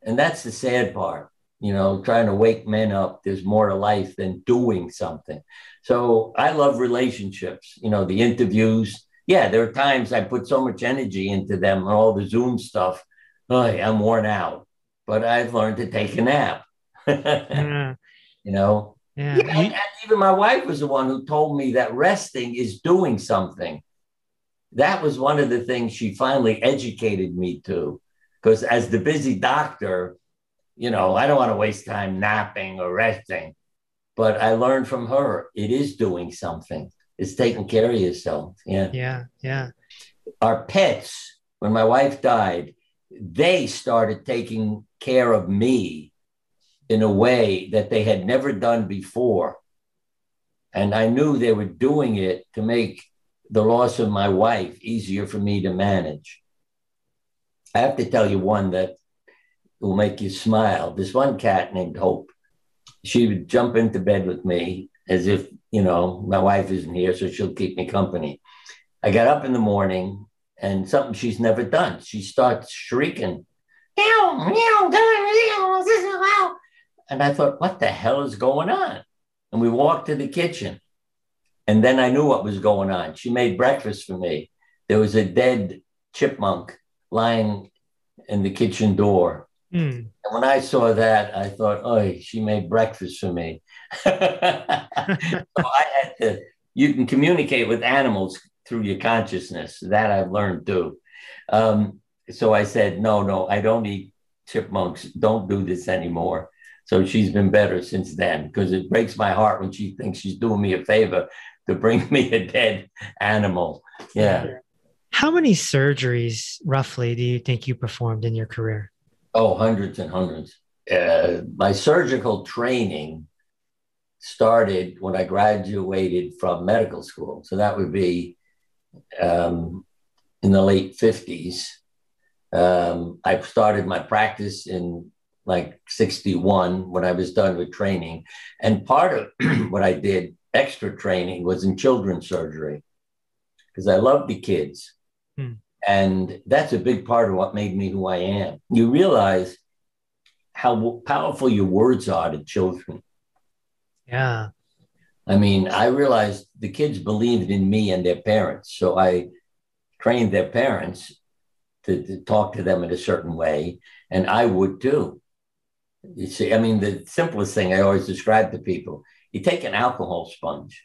And that's the sad part, you know, trying to wake men up. There's more to life than doing something. So I love relationships, you know, the interviews. Yeah, there are times I put so much energy into them and all the Zoom stuff. Oh, I'm worn out, but I've learned to take a nap. yeah. You know, yeah. yeah and even my wife was the one who told me that resting is doing something. That was one of the things she finally educated me to because as the busy doctor, you know, I don't want to waste time napping or resting. But I learned from her, it is doing something. It's taking care of yourself. Yeah. Yeah. Yeah. Our pets, when my wife died, they started taking care of me in a way that they had never done before. And I knew they were doing it to make the loss of my wife easier for me to manage. I have to tell you one that will make you smile. This one cat named Hope, she would jump into bed with me as if, you know, my wife isn't here, so she'll keep me company. I got up in the morning and something she's never done. She starts shrieking, meow, meow, meow. And I thought, what the hell is going on? And we walked to the kitchen. And then I knew what was going on. She made breakfast for me. There was a dead chipmunk lying in the kitchen door. Mm. And when I saw that, I thought, oh, she made breakfast for me. so I had to, you can communicate with animals through your consciousness. That I've learned too. Um, so I said, no, no, I don't eat chipmunks. Don't do this anymore. So she's been better since then because it breaks my heart when she thinks she's doing me a favor to bring me a dead animal. Yeah. How many surgeries roughly do you think you performed in your career? Oh, hundreds and hundreds. Uh, my surgical training started when I graduated from medical school. So that would be um, in the late 50s. Um, I started my practice in like 61 when I was done with training. And part of what I did, extra training, was in children's surgery because I love the kids. Hmm. And that's a big part of what made me who I am. You realize how powerful your words are to children. Yeah. I mean, I realized the kids believed in me and their parents. So I trained their parents to, to, talk to them in a certain way. And I would too. You see, I mean, the simplest thing I always describe to people you take an alcohol sponge,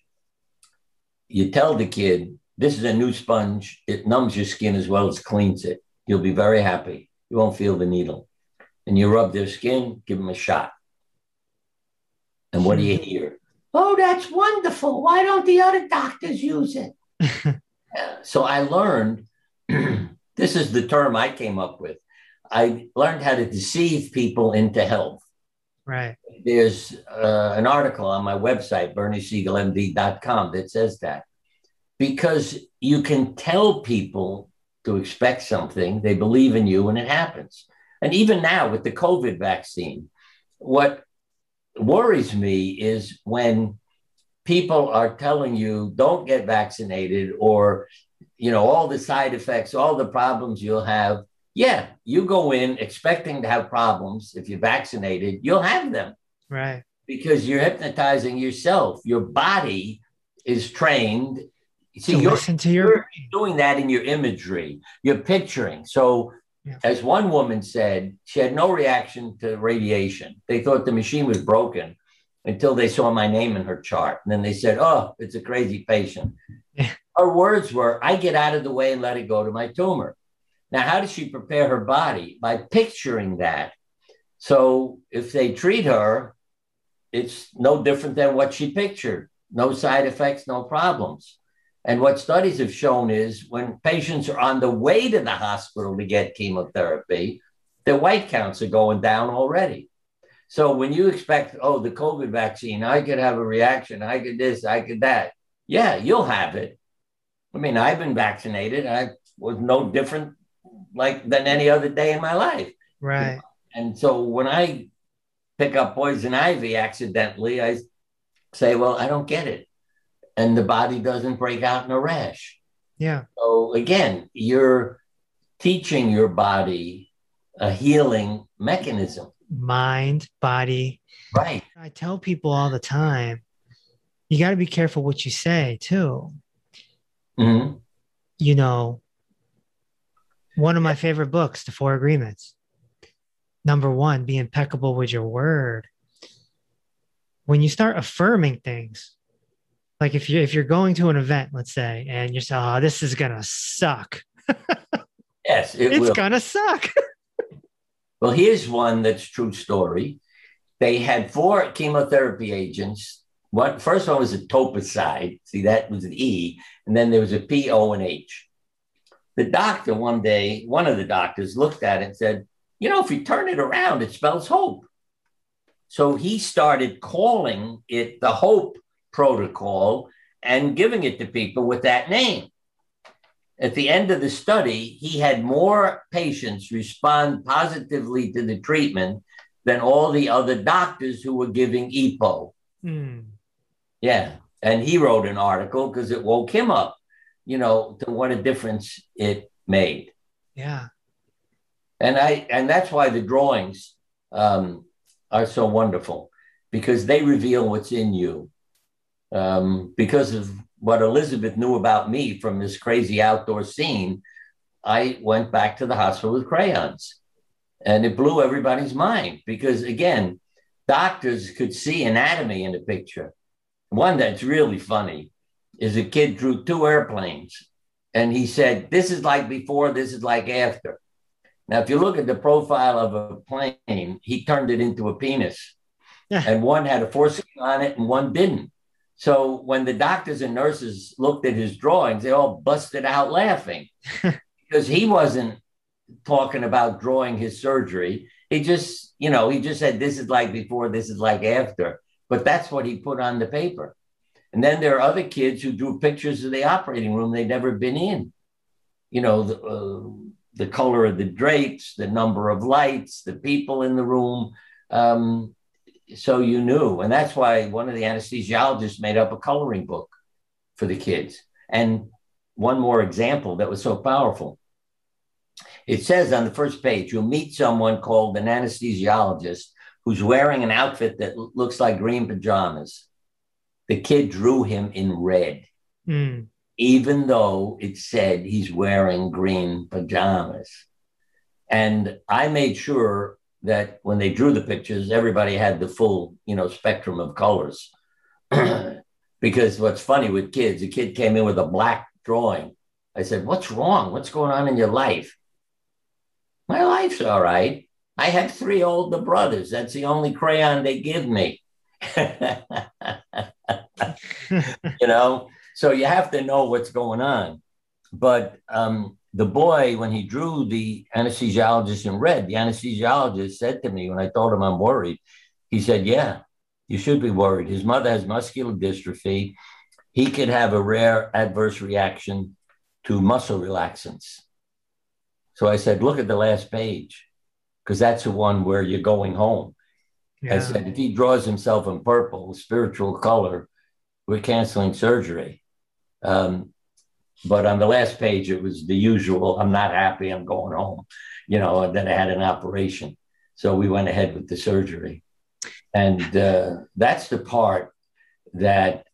you tell the kid, this is a new sponge. It numbs your skin as well as cleans it. You'll be very happy. You won't feel the needle. And you rub their skin, give them a shot. And what do you hear? Oh, that's wonderful. Why don't the other doctors use it? so I learned this is the term I came up with. I learned how to deceive people into health. Right. There's uh, an article on my website, berniesiegelmd.com, that says that because you can tell people to expect something, they believe in you, and it happens. And even now with the COVID vaccine, what worries me is when people are telling you don't get vaccinated or you know all the side effects all the problems you'll have yeah you go in expecting to have problems if you're vaccinated you'll have them right because you're hypnotizing yourself your body is trained see you're, listen to your you're doing that in your imagery you're picturing so yeah. As one woman said, she had no reaction to radiation. They thought the machine was broken until they saw my name in her chart. And then they said, Oh, it's a crazy patient. Yeah. Her words were, I get out of the way and let it go to my tumor. Now, how does she prepare her body? By picturing that. So if they treat her, it's no different than what she pictured no side effects, no problems. And what studies have shown is when patients are on the way to the hospital to get chemotherapy, their white counts are going down already. So when you expect, oh, the COVID vaccine, I could have a reaction, I could this, I could that. Yeah, you'll have it. I mean, I've been vaccinated. I was no different like than any other day in my life. Right. And so when I pick up poison ivy accidentally, I say, well, I don't get it and the body doesn't break out in a rash. Yeah. So again, you're teaching your body a healing mechanism. Mind, body. Right. I tell people all the time, you got to be careful what you say too. Mm-hmm. You know, one of my favorite books, The Four Agreements. Number one, be impeccable with your word. When you start affirming things, like if you're if you're going to an event, let's say, and you're saying, "Oh, this is gonna suck." yes, it it's will. gonna suck. well, here's one that's true story. They had four chemotherapy agents. One first one was etoposide. See, that was an E, and then there was a P, O, and H. The doctor one day, one of the doctors looked at it and said, "You know, if you turn it around, it spells hope." So he started calling it the hope protocol and giving it to people with that name. At the end of the study, he had more patients respond positively to the treatment than all the other doctors who were giving EPO. Mm. Yeah. And he wrote an article because it woke him up, you know, to what a difference it made. Yeah. And I and that's why the drawings um, are so wonderful because they reveal what's in you um, because of what Elisabeth knew about me from this crazy outdoor scene, I went back to the hospital with crayons. And it blew everybody's mind because, again, doctors could see anatomy in the picture. One that's really funny is a kid drew two airplanes and he said, This is like before, this is like after. Now, if you look at the profile of a plane, he turned it into a penis. Yeah. And one had a foreskin on it and one didn't. So when the doctors and nurses looked at his drawings, they all busted out laughing because he wasn't talking about drawing his surgery. He just, you know, he just said, This is like before, this is like after. But that's what he put on the paper. And then there are other kids who drew pictures of the operating room they'd never been in. You know, the, uh, the color of the drapes, the number of lights, the people in the room. Um, so you knew. And that's why one of the anesthesiologists made up a coloring book for the kids. And one more example that was so powerful. It says on the first page, you'll meet someone called an anesthesiologist who's wearing an outfit that looks like green pajamas the kid drew him in red, mm. even though it said he's wearing green pajamas. And I made sure that when they drew the pictures, everybody had the full, you know, spectrum of colors. because what's funny with kids, a kid came in with a black drawing. I said, What's wrong? What's going on in your life? My life's all right. I have three older brothers. That's the only crayon they give me. You know, so you have to know what's going on. But um, the boy, when he drew the anesthesiologist in red, the anesthesiologist said to me when I told him I'm worried, he said, Yeah, you should be worried. His mother has muscular dystrophy. He could have a rare adverse reaction to muscle relaxants. So I said, Look at the last page, because that's the one where you're going home. Yeah. I said, if he draws himself in purple, spiritual color, we're canceling surgery. Um, but on the last page, it was the usual I'm not happy, I'm going home, you know, and then I had an operation. So we went ahead with the surgery. And uh, that's the part that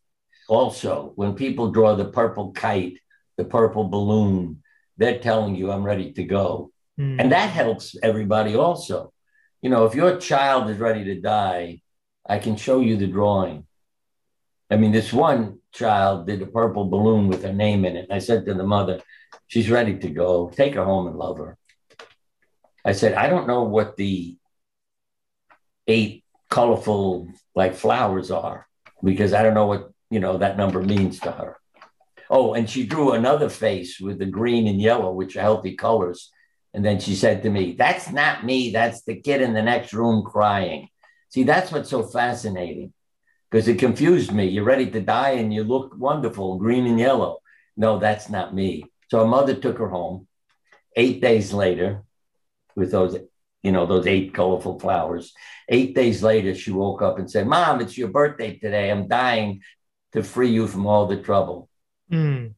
also, when people draw the purple kite, the purple balloon, they're telling you, I'm ready to go. Mm. And that helps everybody also you know, if your child is ready to die, I can show you the drawing. I mean, this one child did a purple balloon with her name in it. I said to the mother, she's ready to go. Take her home and love her. I said, I don't know what the eight colorful like flowers are because I don't know what, you know, that number means to her. Oh, and she drew another face with the green and yellow, which are healthy colors. And then she said to me, That's not me. That's the kid in the next room crying. See, that's what's so fascinating because it confused me. You're ready to die and you look wonderful, green and yellow. No, that's not me. So her mother took her home. Eight days later, with those, you know, those eight colorful flowers. Eight days later, she woke up and said, Mom, it's your birthday today. I'm dying to free you from all the trouble. Mm.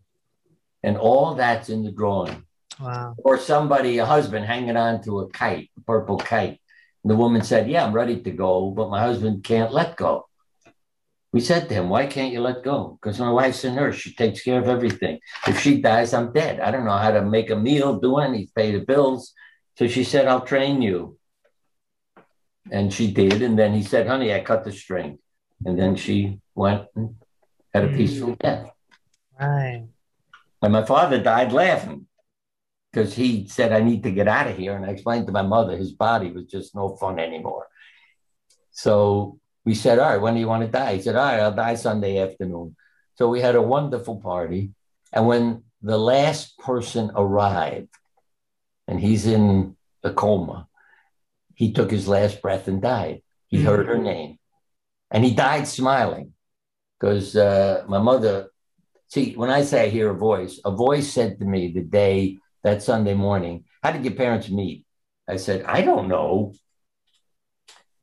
And all that's in the drawing. Wow. Or somebody, a husband hanging on to a kite, a purple kite. And the woman said, Yeah, I'm ready to go, but my husband can't let go. We said to him, Why can't you let go? Because my wife's a nurse. She takes care of everything. If she dies, I'm dead. I don't know how to make a meal, do anything, pay the bills. So she said, I'll train you. And she did. And then he said, Honey, I cut the string. And then she went and had a peaceful mm. death. Right. And my father died laughing because he said, I need to get out of here. And I explained to my mother his body was just no fun anymore. So we said, All right, when do you want to die? He said, All right, I'll die Sunday afternoon. So we had a wonderful party. And when the last person arrived, and he's in a coma, he took his last breath and died. He mm-hmm. heard her name. And he died smiling because uh, my mother, see, when I say I hear a voice, a voice said to me the day that Sunday morning, How did your parents meet? I said, I don't know.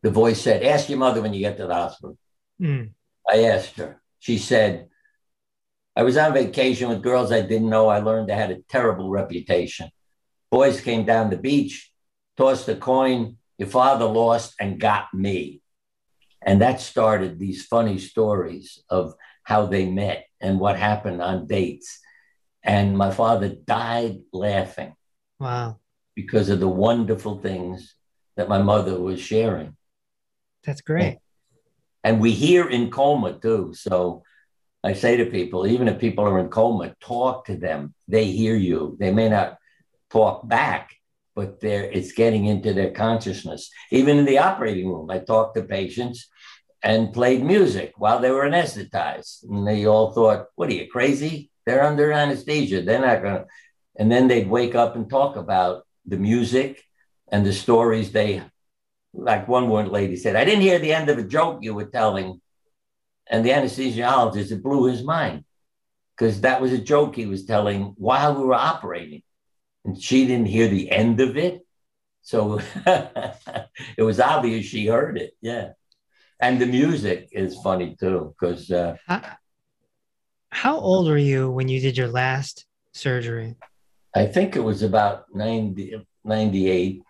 The voice said, Ask your mother when you get to the hospital. Mm. I asked her. She said, I was on vacation with girls I didn't know. I learned they had a terrible reputation. Boys came down the beach, tossed a coin. Your father lost and got me. And that started these funny stories of how they met and what happened on dates. And my father died laughing. Wow. Because of the wonderful things that my mother was sharing. That's great. And, we hear in coma too. So I say to people, even if people are in coma, talk to them. They hear you. They may not talk back, but they're, it's getting into their consciousness. Even in the operating room, I talked to patients and played music while they were anesthetized. And they all thought, what are you, crazy? They're under anesthesia. They're not going to. And then they'd wake up and talk about the music and the stories they, like one one lady said, I didn't hear the end of a joke you were telling. And the anesthesiologist, it blew his mind because that was a joke he was telling while we were operating. And she didn't hear the end of it. So it was obvious she heard it. Yeah. And the music is funny too, because. Uh, how, old were you when you did your last surgery? I think it was about 90, 98.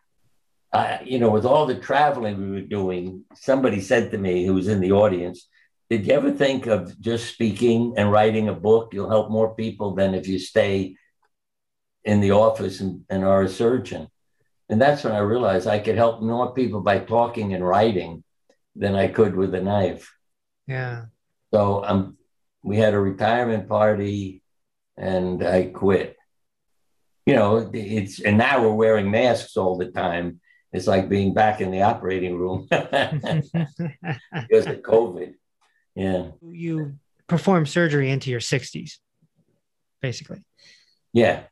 I, you know, with all the traveling we were doing, somebody said to me who was in the audience, Did you ever think of just speaking and writing a book? You'll help more people than if you stay in the office and, and are a surgeon. And that's when I realized I could help more people by talking and writing than I could with a knife. Yeah. So um, we had a retirement party and I quit. You know, it's and now we're wearing masks all the time. It's like being back in the operating room because of COVID. Yeah. You perform surgery into your 60s, basically. Yeah.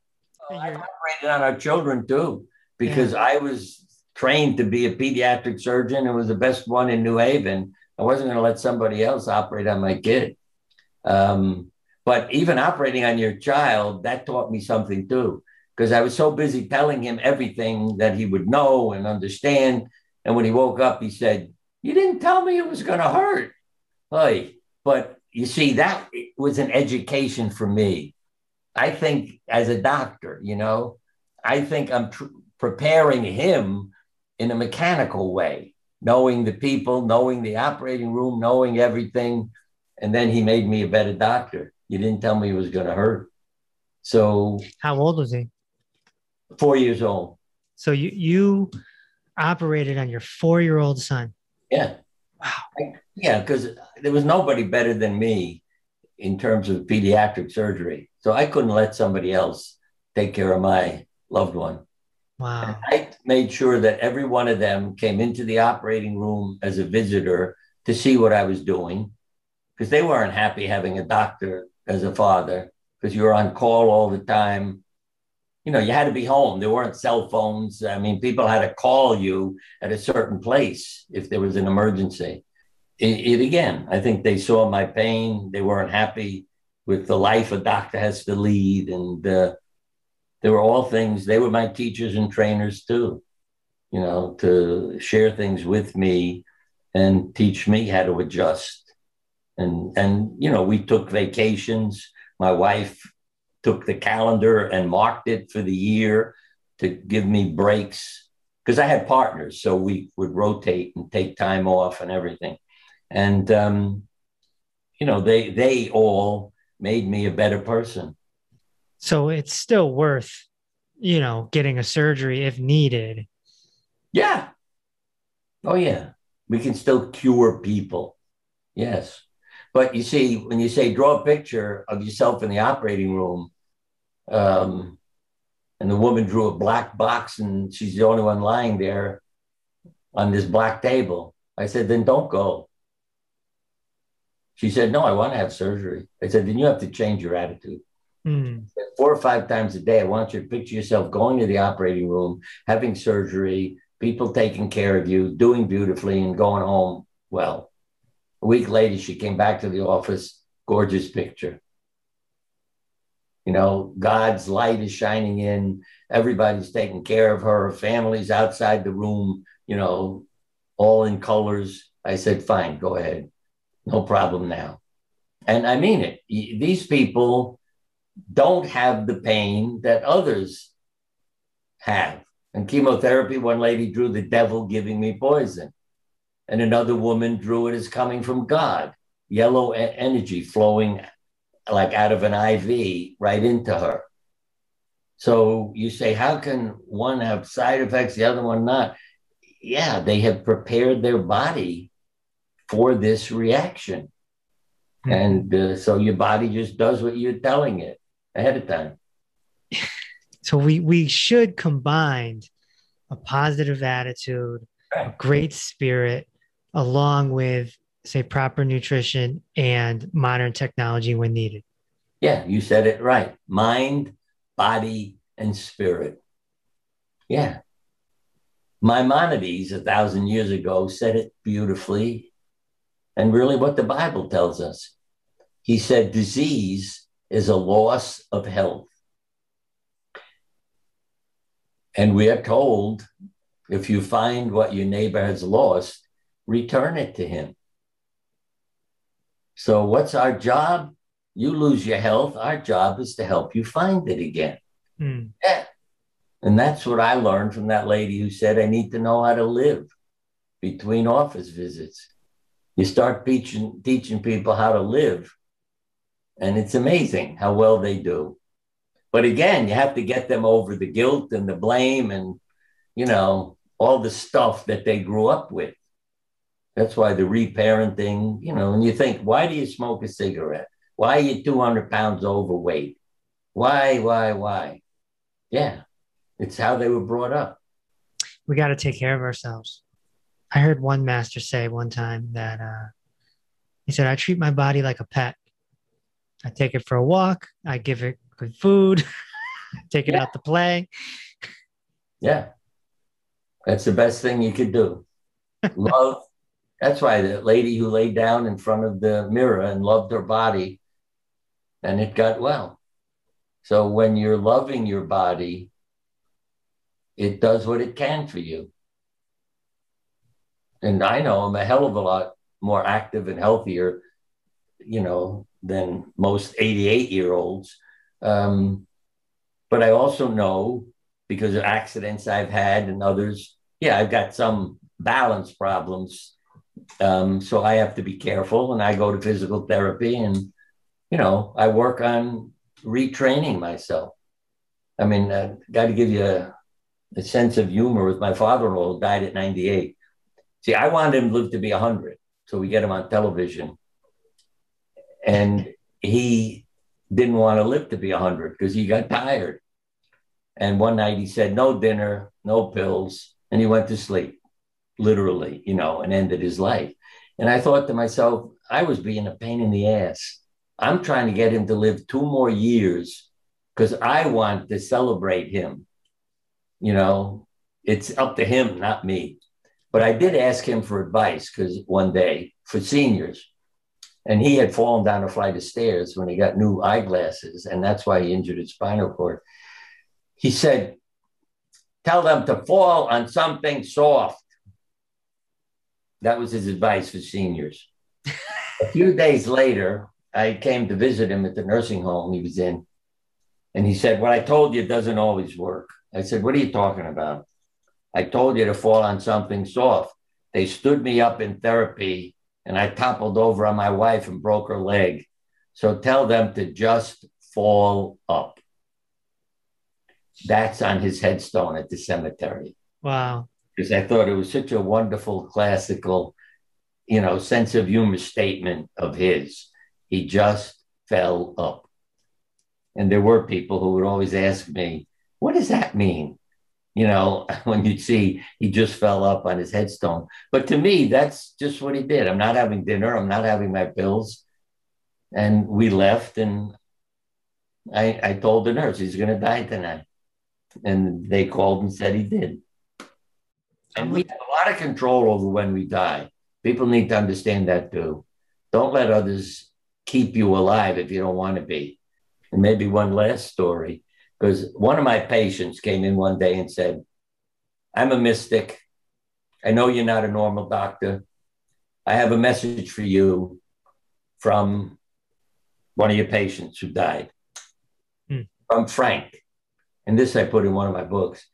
Oh, I operated on our children too, because yeah. I was trained to be a pediatric surgeon and was the best one in New Haven. I wasn't going to let somebody else operate on my kid. Um, but even operating on your child, that taught me something too, because I was so busy telling him everything that he would know and understand. And when he woke up, he said, You didn't tell me it was going to hurt. Hey, but you see, that was an education for me. I think as a doctor, you know, I think I'm tr- preparing him in a mechanical way, knowing the people, knowing the operating room, knowing everything. And then he made me a better doctor. You didn't tell me he was going to hurt. So, how old was he? Four years old. So you you operated on your four year old son. Yeah. Wow. I, yeah, because there was nobody better than me in terms of pediatric surgery. So I couldn't let somebody else take care of my loved one. Wow. And I made sure that every one of them came into the operating room as a visitor to see what I was doing because they weren't happy having a doctor as a father because you were on call all the time. You know, you had to be home. There weren't cell phones. I mean, people had to call you at a certain place if there was an emergency it, it, again, I think they saw my pain. They weren't happy with the life a doctor has to lead. And uh, they were all things, they were my teachers and trainers too, you know, to share things with me and teach me how to adjust. And, and, you know, we took vacations. My wife took the calendar and marked it for the year to give me breaks because I had partners. So we would rotate and take time off and everything. And um, you know they they all made me a better person. So it's still worth you know getting a surgery if needed. Yeah. Oh yeah. We can still cure people. Yes but you see when you say draw a picture of yourself in the operating room um, and the woman drew a black box and she's the only one lying there on this black table i said then don't go she said, No, I want to have surgery. I said, Then you have to change your attitude. Mm. Four or five times a day, I want you to picture yourself going to the operating room, having surgery, people taking care of you, doing beautifully, and going home well. A week later, she came back to the office, gorgeous picture. You know, God's light is shining in. Everybody's taking care of her. Families outside the room, you know, all in colors. I said, fine, go ahead no problem now. And I mean it. These people don't have the pain that others have. And chemotherapy, one lady drew the devil giving me poison. And another woman drew it as coming from God, yellow energy flowing like out of an IV right into her. So you say, how can one have side effects, the other one not? Yeah, they have prepared their body for this reaction. Mm-hmm. And uh, so your body just does what you're telling it ahead of time. So we we should combine a positive attitude, right. a great spirit, along with say proper nutrition and modern technology when needed. Yeah, you said it right. Mind, body, and spirit. Yeah. Maimonides, a thousand years ago, said it beautifully, and really what the Bible tells us. He said, disease is a loss of health. And we are told if you find what your neighbor has lost, return it to him. So, what's our job? You lose your health. Our job is to help you find it again. Mm. Yeah. And that's what I learned from that lady who said, I need to know how to live between office visits. You start teaching, teaching people how to live, and it's amazing how well they do. But again, you have to get them over the guilt and the blame and, you know, all the stuff that they grew up with. That's why the reparenting, you know, and you think, why do you smoke a cigarette? Why are you 200 pounds overweight? Why, why, why? Yeah, it's how they were brought up. We got to take care of ourselves. I heard one master say one time that uh, he said, I treat my body like a pet. I take it for a walk, I give it good food, take it yeah. out to play. Yeah. That's the best thing you could do. Love. That's why the lady who laid down in front of the mirror and loved her body and it got well. So when you're loving your body, it does what it can for you. And I know I'm a hell of a lot more active and healthier, you know, than most 88 year olds. Um, but I also know because of accidents I've had and others, yeah, I've got some balance problems. Um, so I have to be careful and I go to physical therapy and, you know, I work on retraining myself. I mean, I got to give you a, a sense of humor with my father-in-law who died at 98. See, I wanted him to live to be 100. So we get him on television. And he didn't want to live to be 100 because he got tired. And one night he said, no dinner, no pills. And he went to sleep, literally, you know, and ended his life. And I thought to myself, I was being a pain in the ass. I'm trying to get him to live two more years because I want to celebrate him. You know, it's up to him, not me. But I did ask him for advice because one day for seniors, and he had fallen down a flight of stairs when he got new eyeglasses, and that's why he injured his spinal cord. He said, Tell them to fall on something soft. That was his advice for seniors. a few days later, I came to visit him at the nursing home he was in. And he said, What I told you doesn't always work. I said, What are you talking about? I told you to fall on something soft. They stood me up in therapy and I toppled over on my wife and broke her leg. So tell them to just fall up. That's on his headstone at the cemetery. Wow. Because I thought it was such a wonderful classical, you know, sense of humor statement of his. He just fell up. And there were people who would always ask me, what does that mean? you know, when you see he just fell up on his headstone. But to me, that's just what he did. I'm not having dinner. I'm not having my pills. And we left, and I, I told the nurse he's going to die tonight. And they called and said he did. And we have a lot of control over when we die. People need to understand that too. Don't let others keep you alive if you don't want to be. And maybe one last story because one of my patients came in one day and said, I'm a mystic. I know you're not a normal doctor. I have a message for you from one of your patients who died, hmm. from Frank. And this I put in one of my books.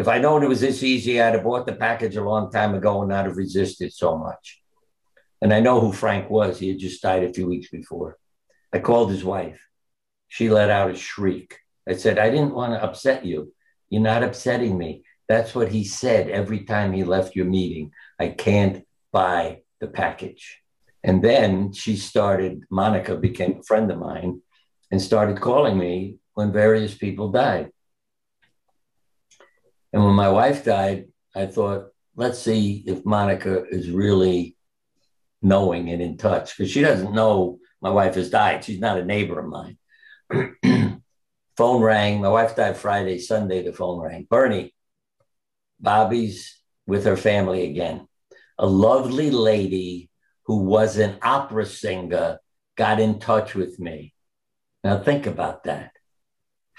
If I'd known it was this easy, I'd have bought the package a long time ago and not have resisted so much. And I know who Frank was. He had just died a few weeks before. I called his wife. She let out a shriek. I said, I didn't want to upset you. You're not upsetting me. That's what he said every time he left your meeting. I can't buy the package. And then she started, Monica became a friend of mine and started calling me when various people died. And when my wife died, I thought, let's see if Monica is really knowing and in touch because she doesn't know my wife has died. She's not a neighbor of mine. phone rang. My wife died Friday, Sunday, the phone rang. Bernie, Bobby's with her family again. A lovely lady who was an opera singer got in touch with me. Now think about that.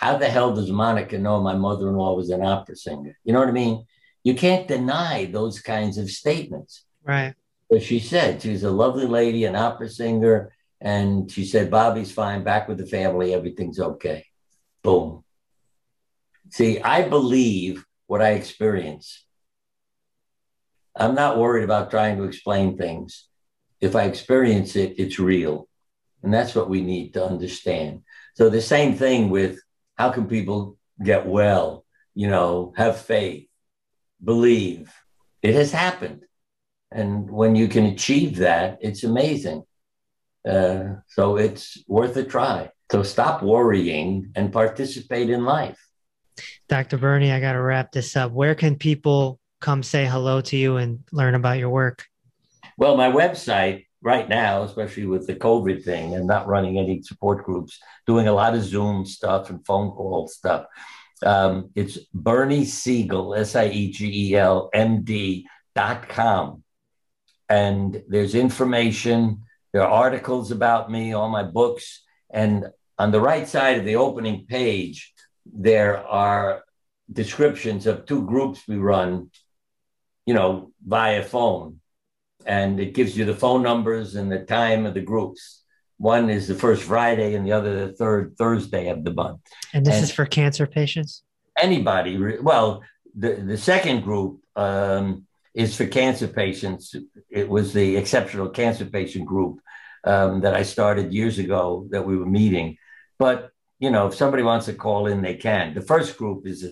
How the hell does Monica know my mother in law was an opera singer? You know what I mean? You can't deny those kinds of statements. Right. But she said she's a lovely lady, an opera singer. And she said, Bobby's fine, back with the family, everything's okay. Boom. See, I believe what I experience. I'm not worried about trying to explain things. If I experience it, it's real. And that's what we need to understand. So the same thing with how can people get well, you know, have faith, believe. It has happened. And when you can achieve that, it's amazing. Uh, so it's worth a try. So stop worrying and participate in life. Dr. Bernie, I got to wrap this up. Where can people come say hello to you and learn about your work? Well, my website right now, especially with the COVID thing and not running any support groups, doing a lot of Zoom stuff and phone call stuff. Um, it's Bernie Siegel, S I E G E L M D dot com. And there's information, there are articles about me, all my books. And on the right side of the opening page, there are descriptions of two groups we run, you know, via phone and it gives you the phone numbers and the time of the groups. One is the first Friday, and the other the third Thursday of the month. And this and is for cancer patients. Anybody? Well, the the second group um, is for cancer patients. It was the exceptional cancer patient group um, that I started years ago that we were meeting. But you know, if somebody wants to call in, they can. The first group is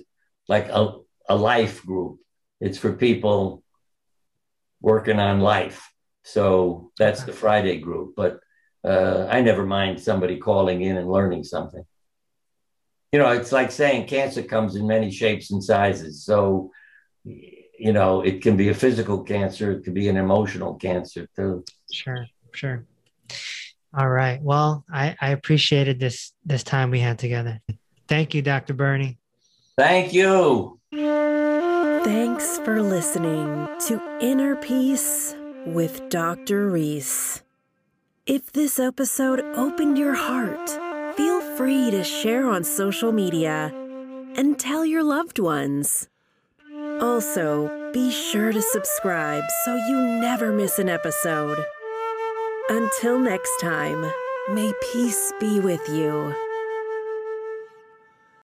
like a, a life group. It's for people working on life. So that's the Friday group. But uh, I never mind somebody calling in and learning something. You know, it's like saying cancer comes in many shapes and sizes. So, you know, it can be a physical cancer, it could be an emotional cancer too. Sure, sure. All right. Well, I, I appreciated this this time we had together. Thank you, Dr. Bernie. Thank you. Thanks for listening to Inner Peace with Dr. Reese. If this episode opened your heart, feel free to share on social media and tell your loved ones. Also, be sure to subscribe so you never miss an episode. Until next time, may peace be with you.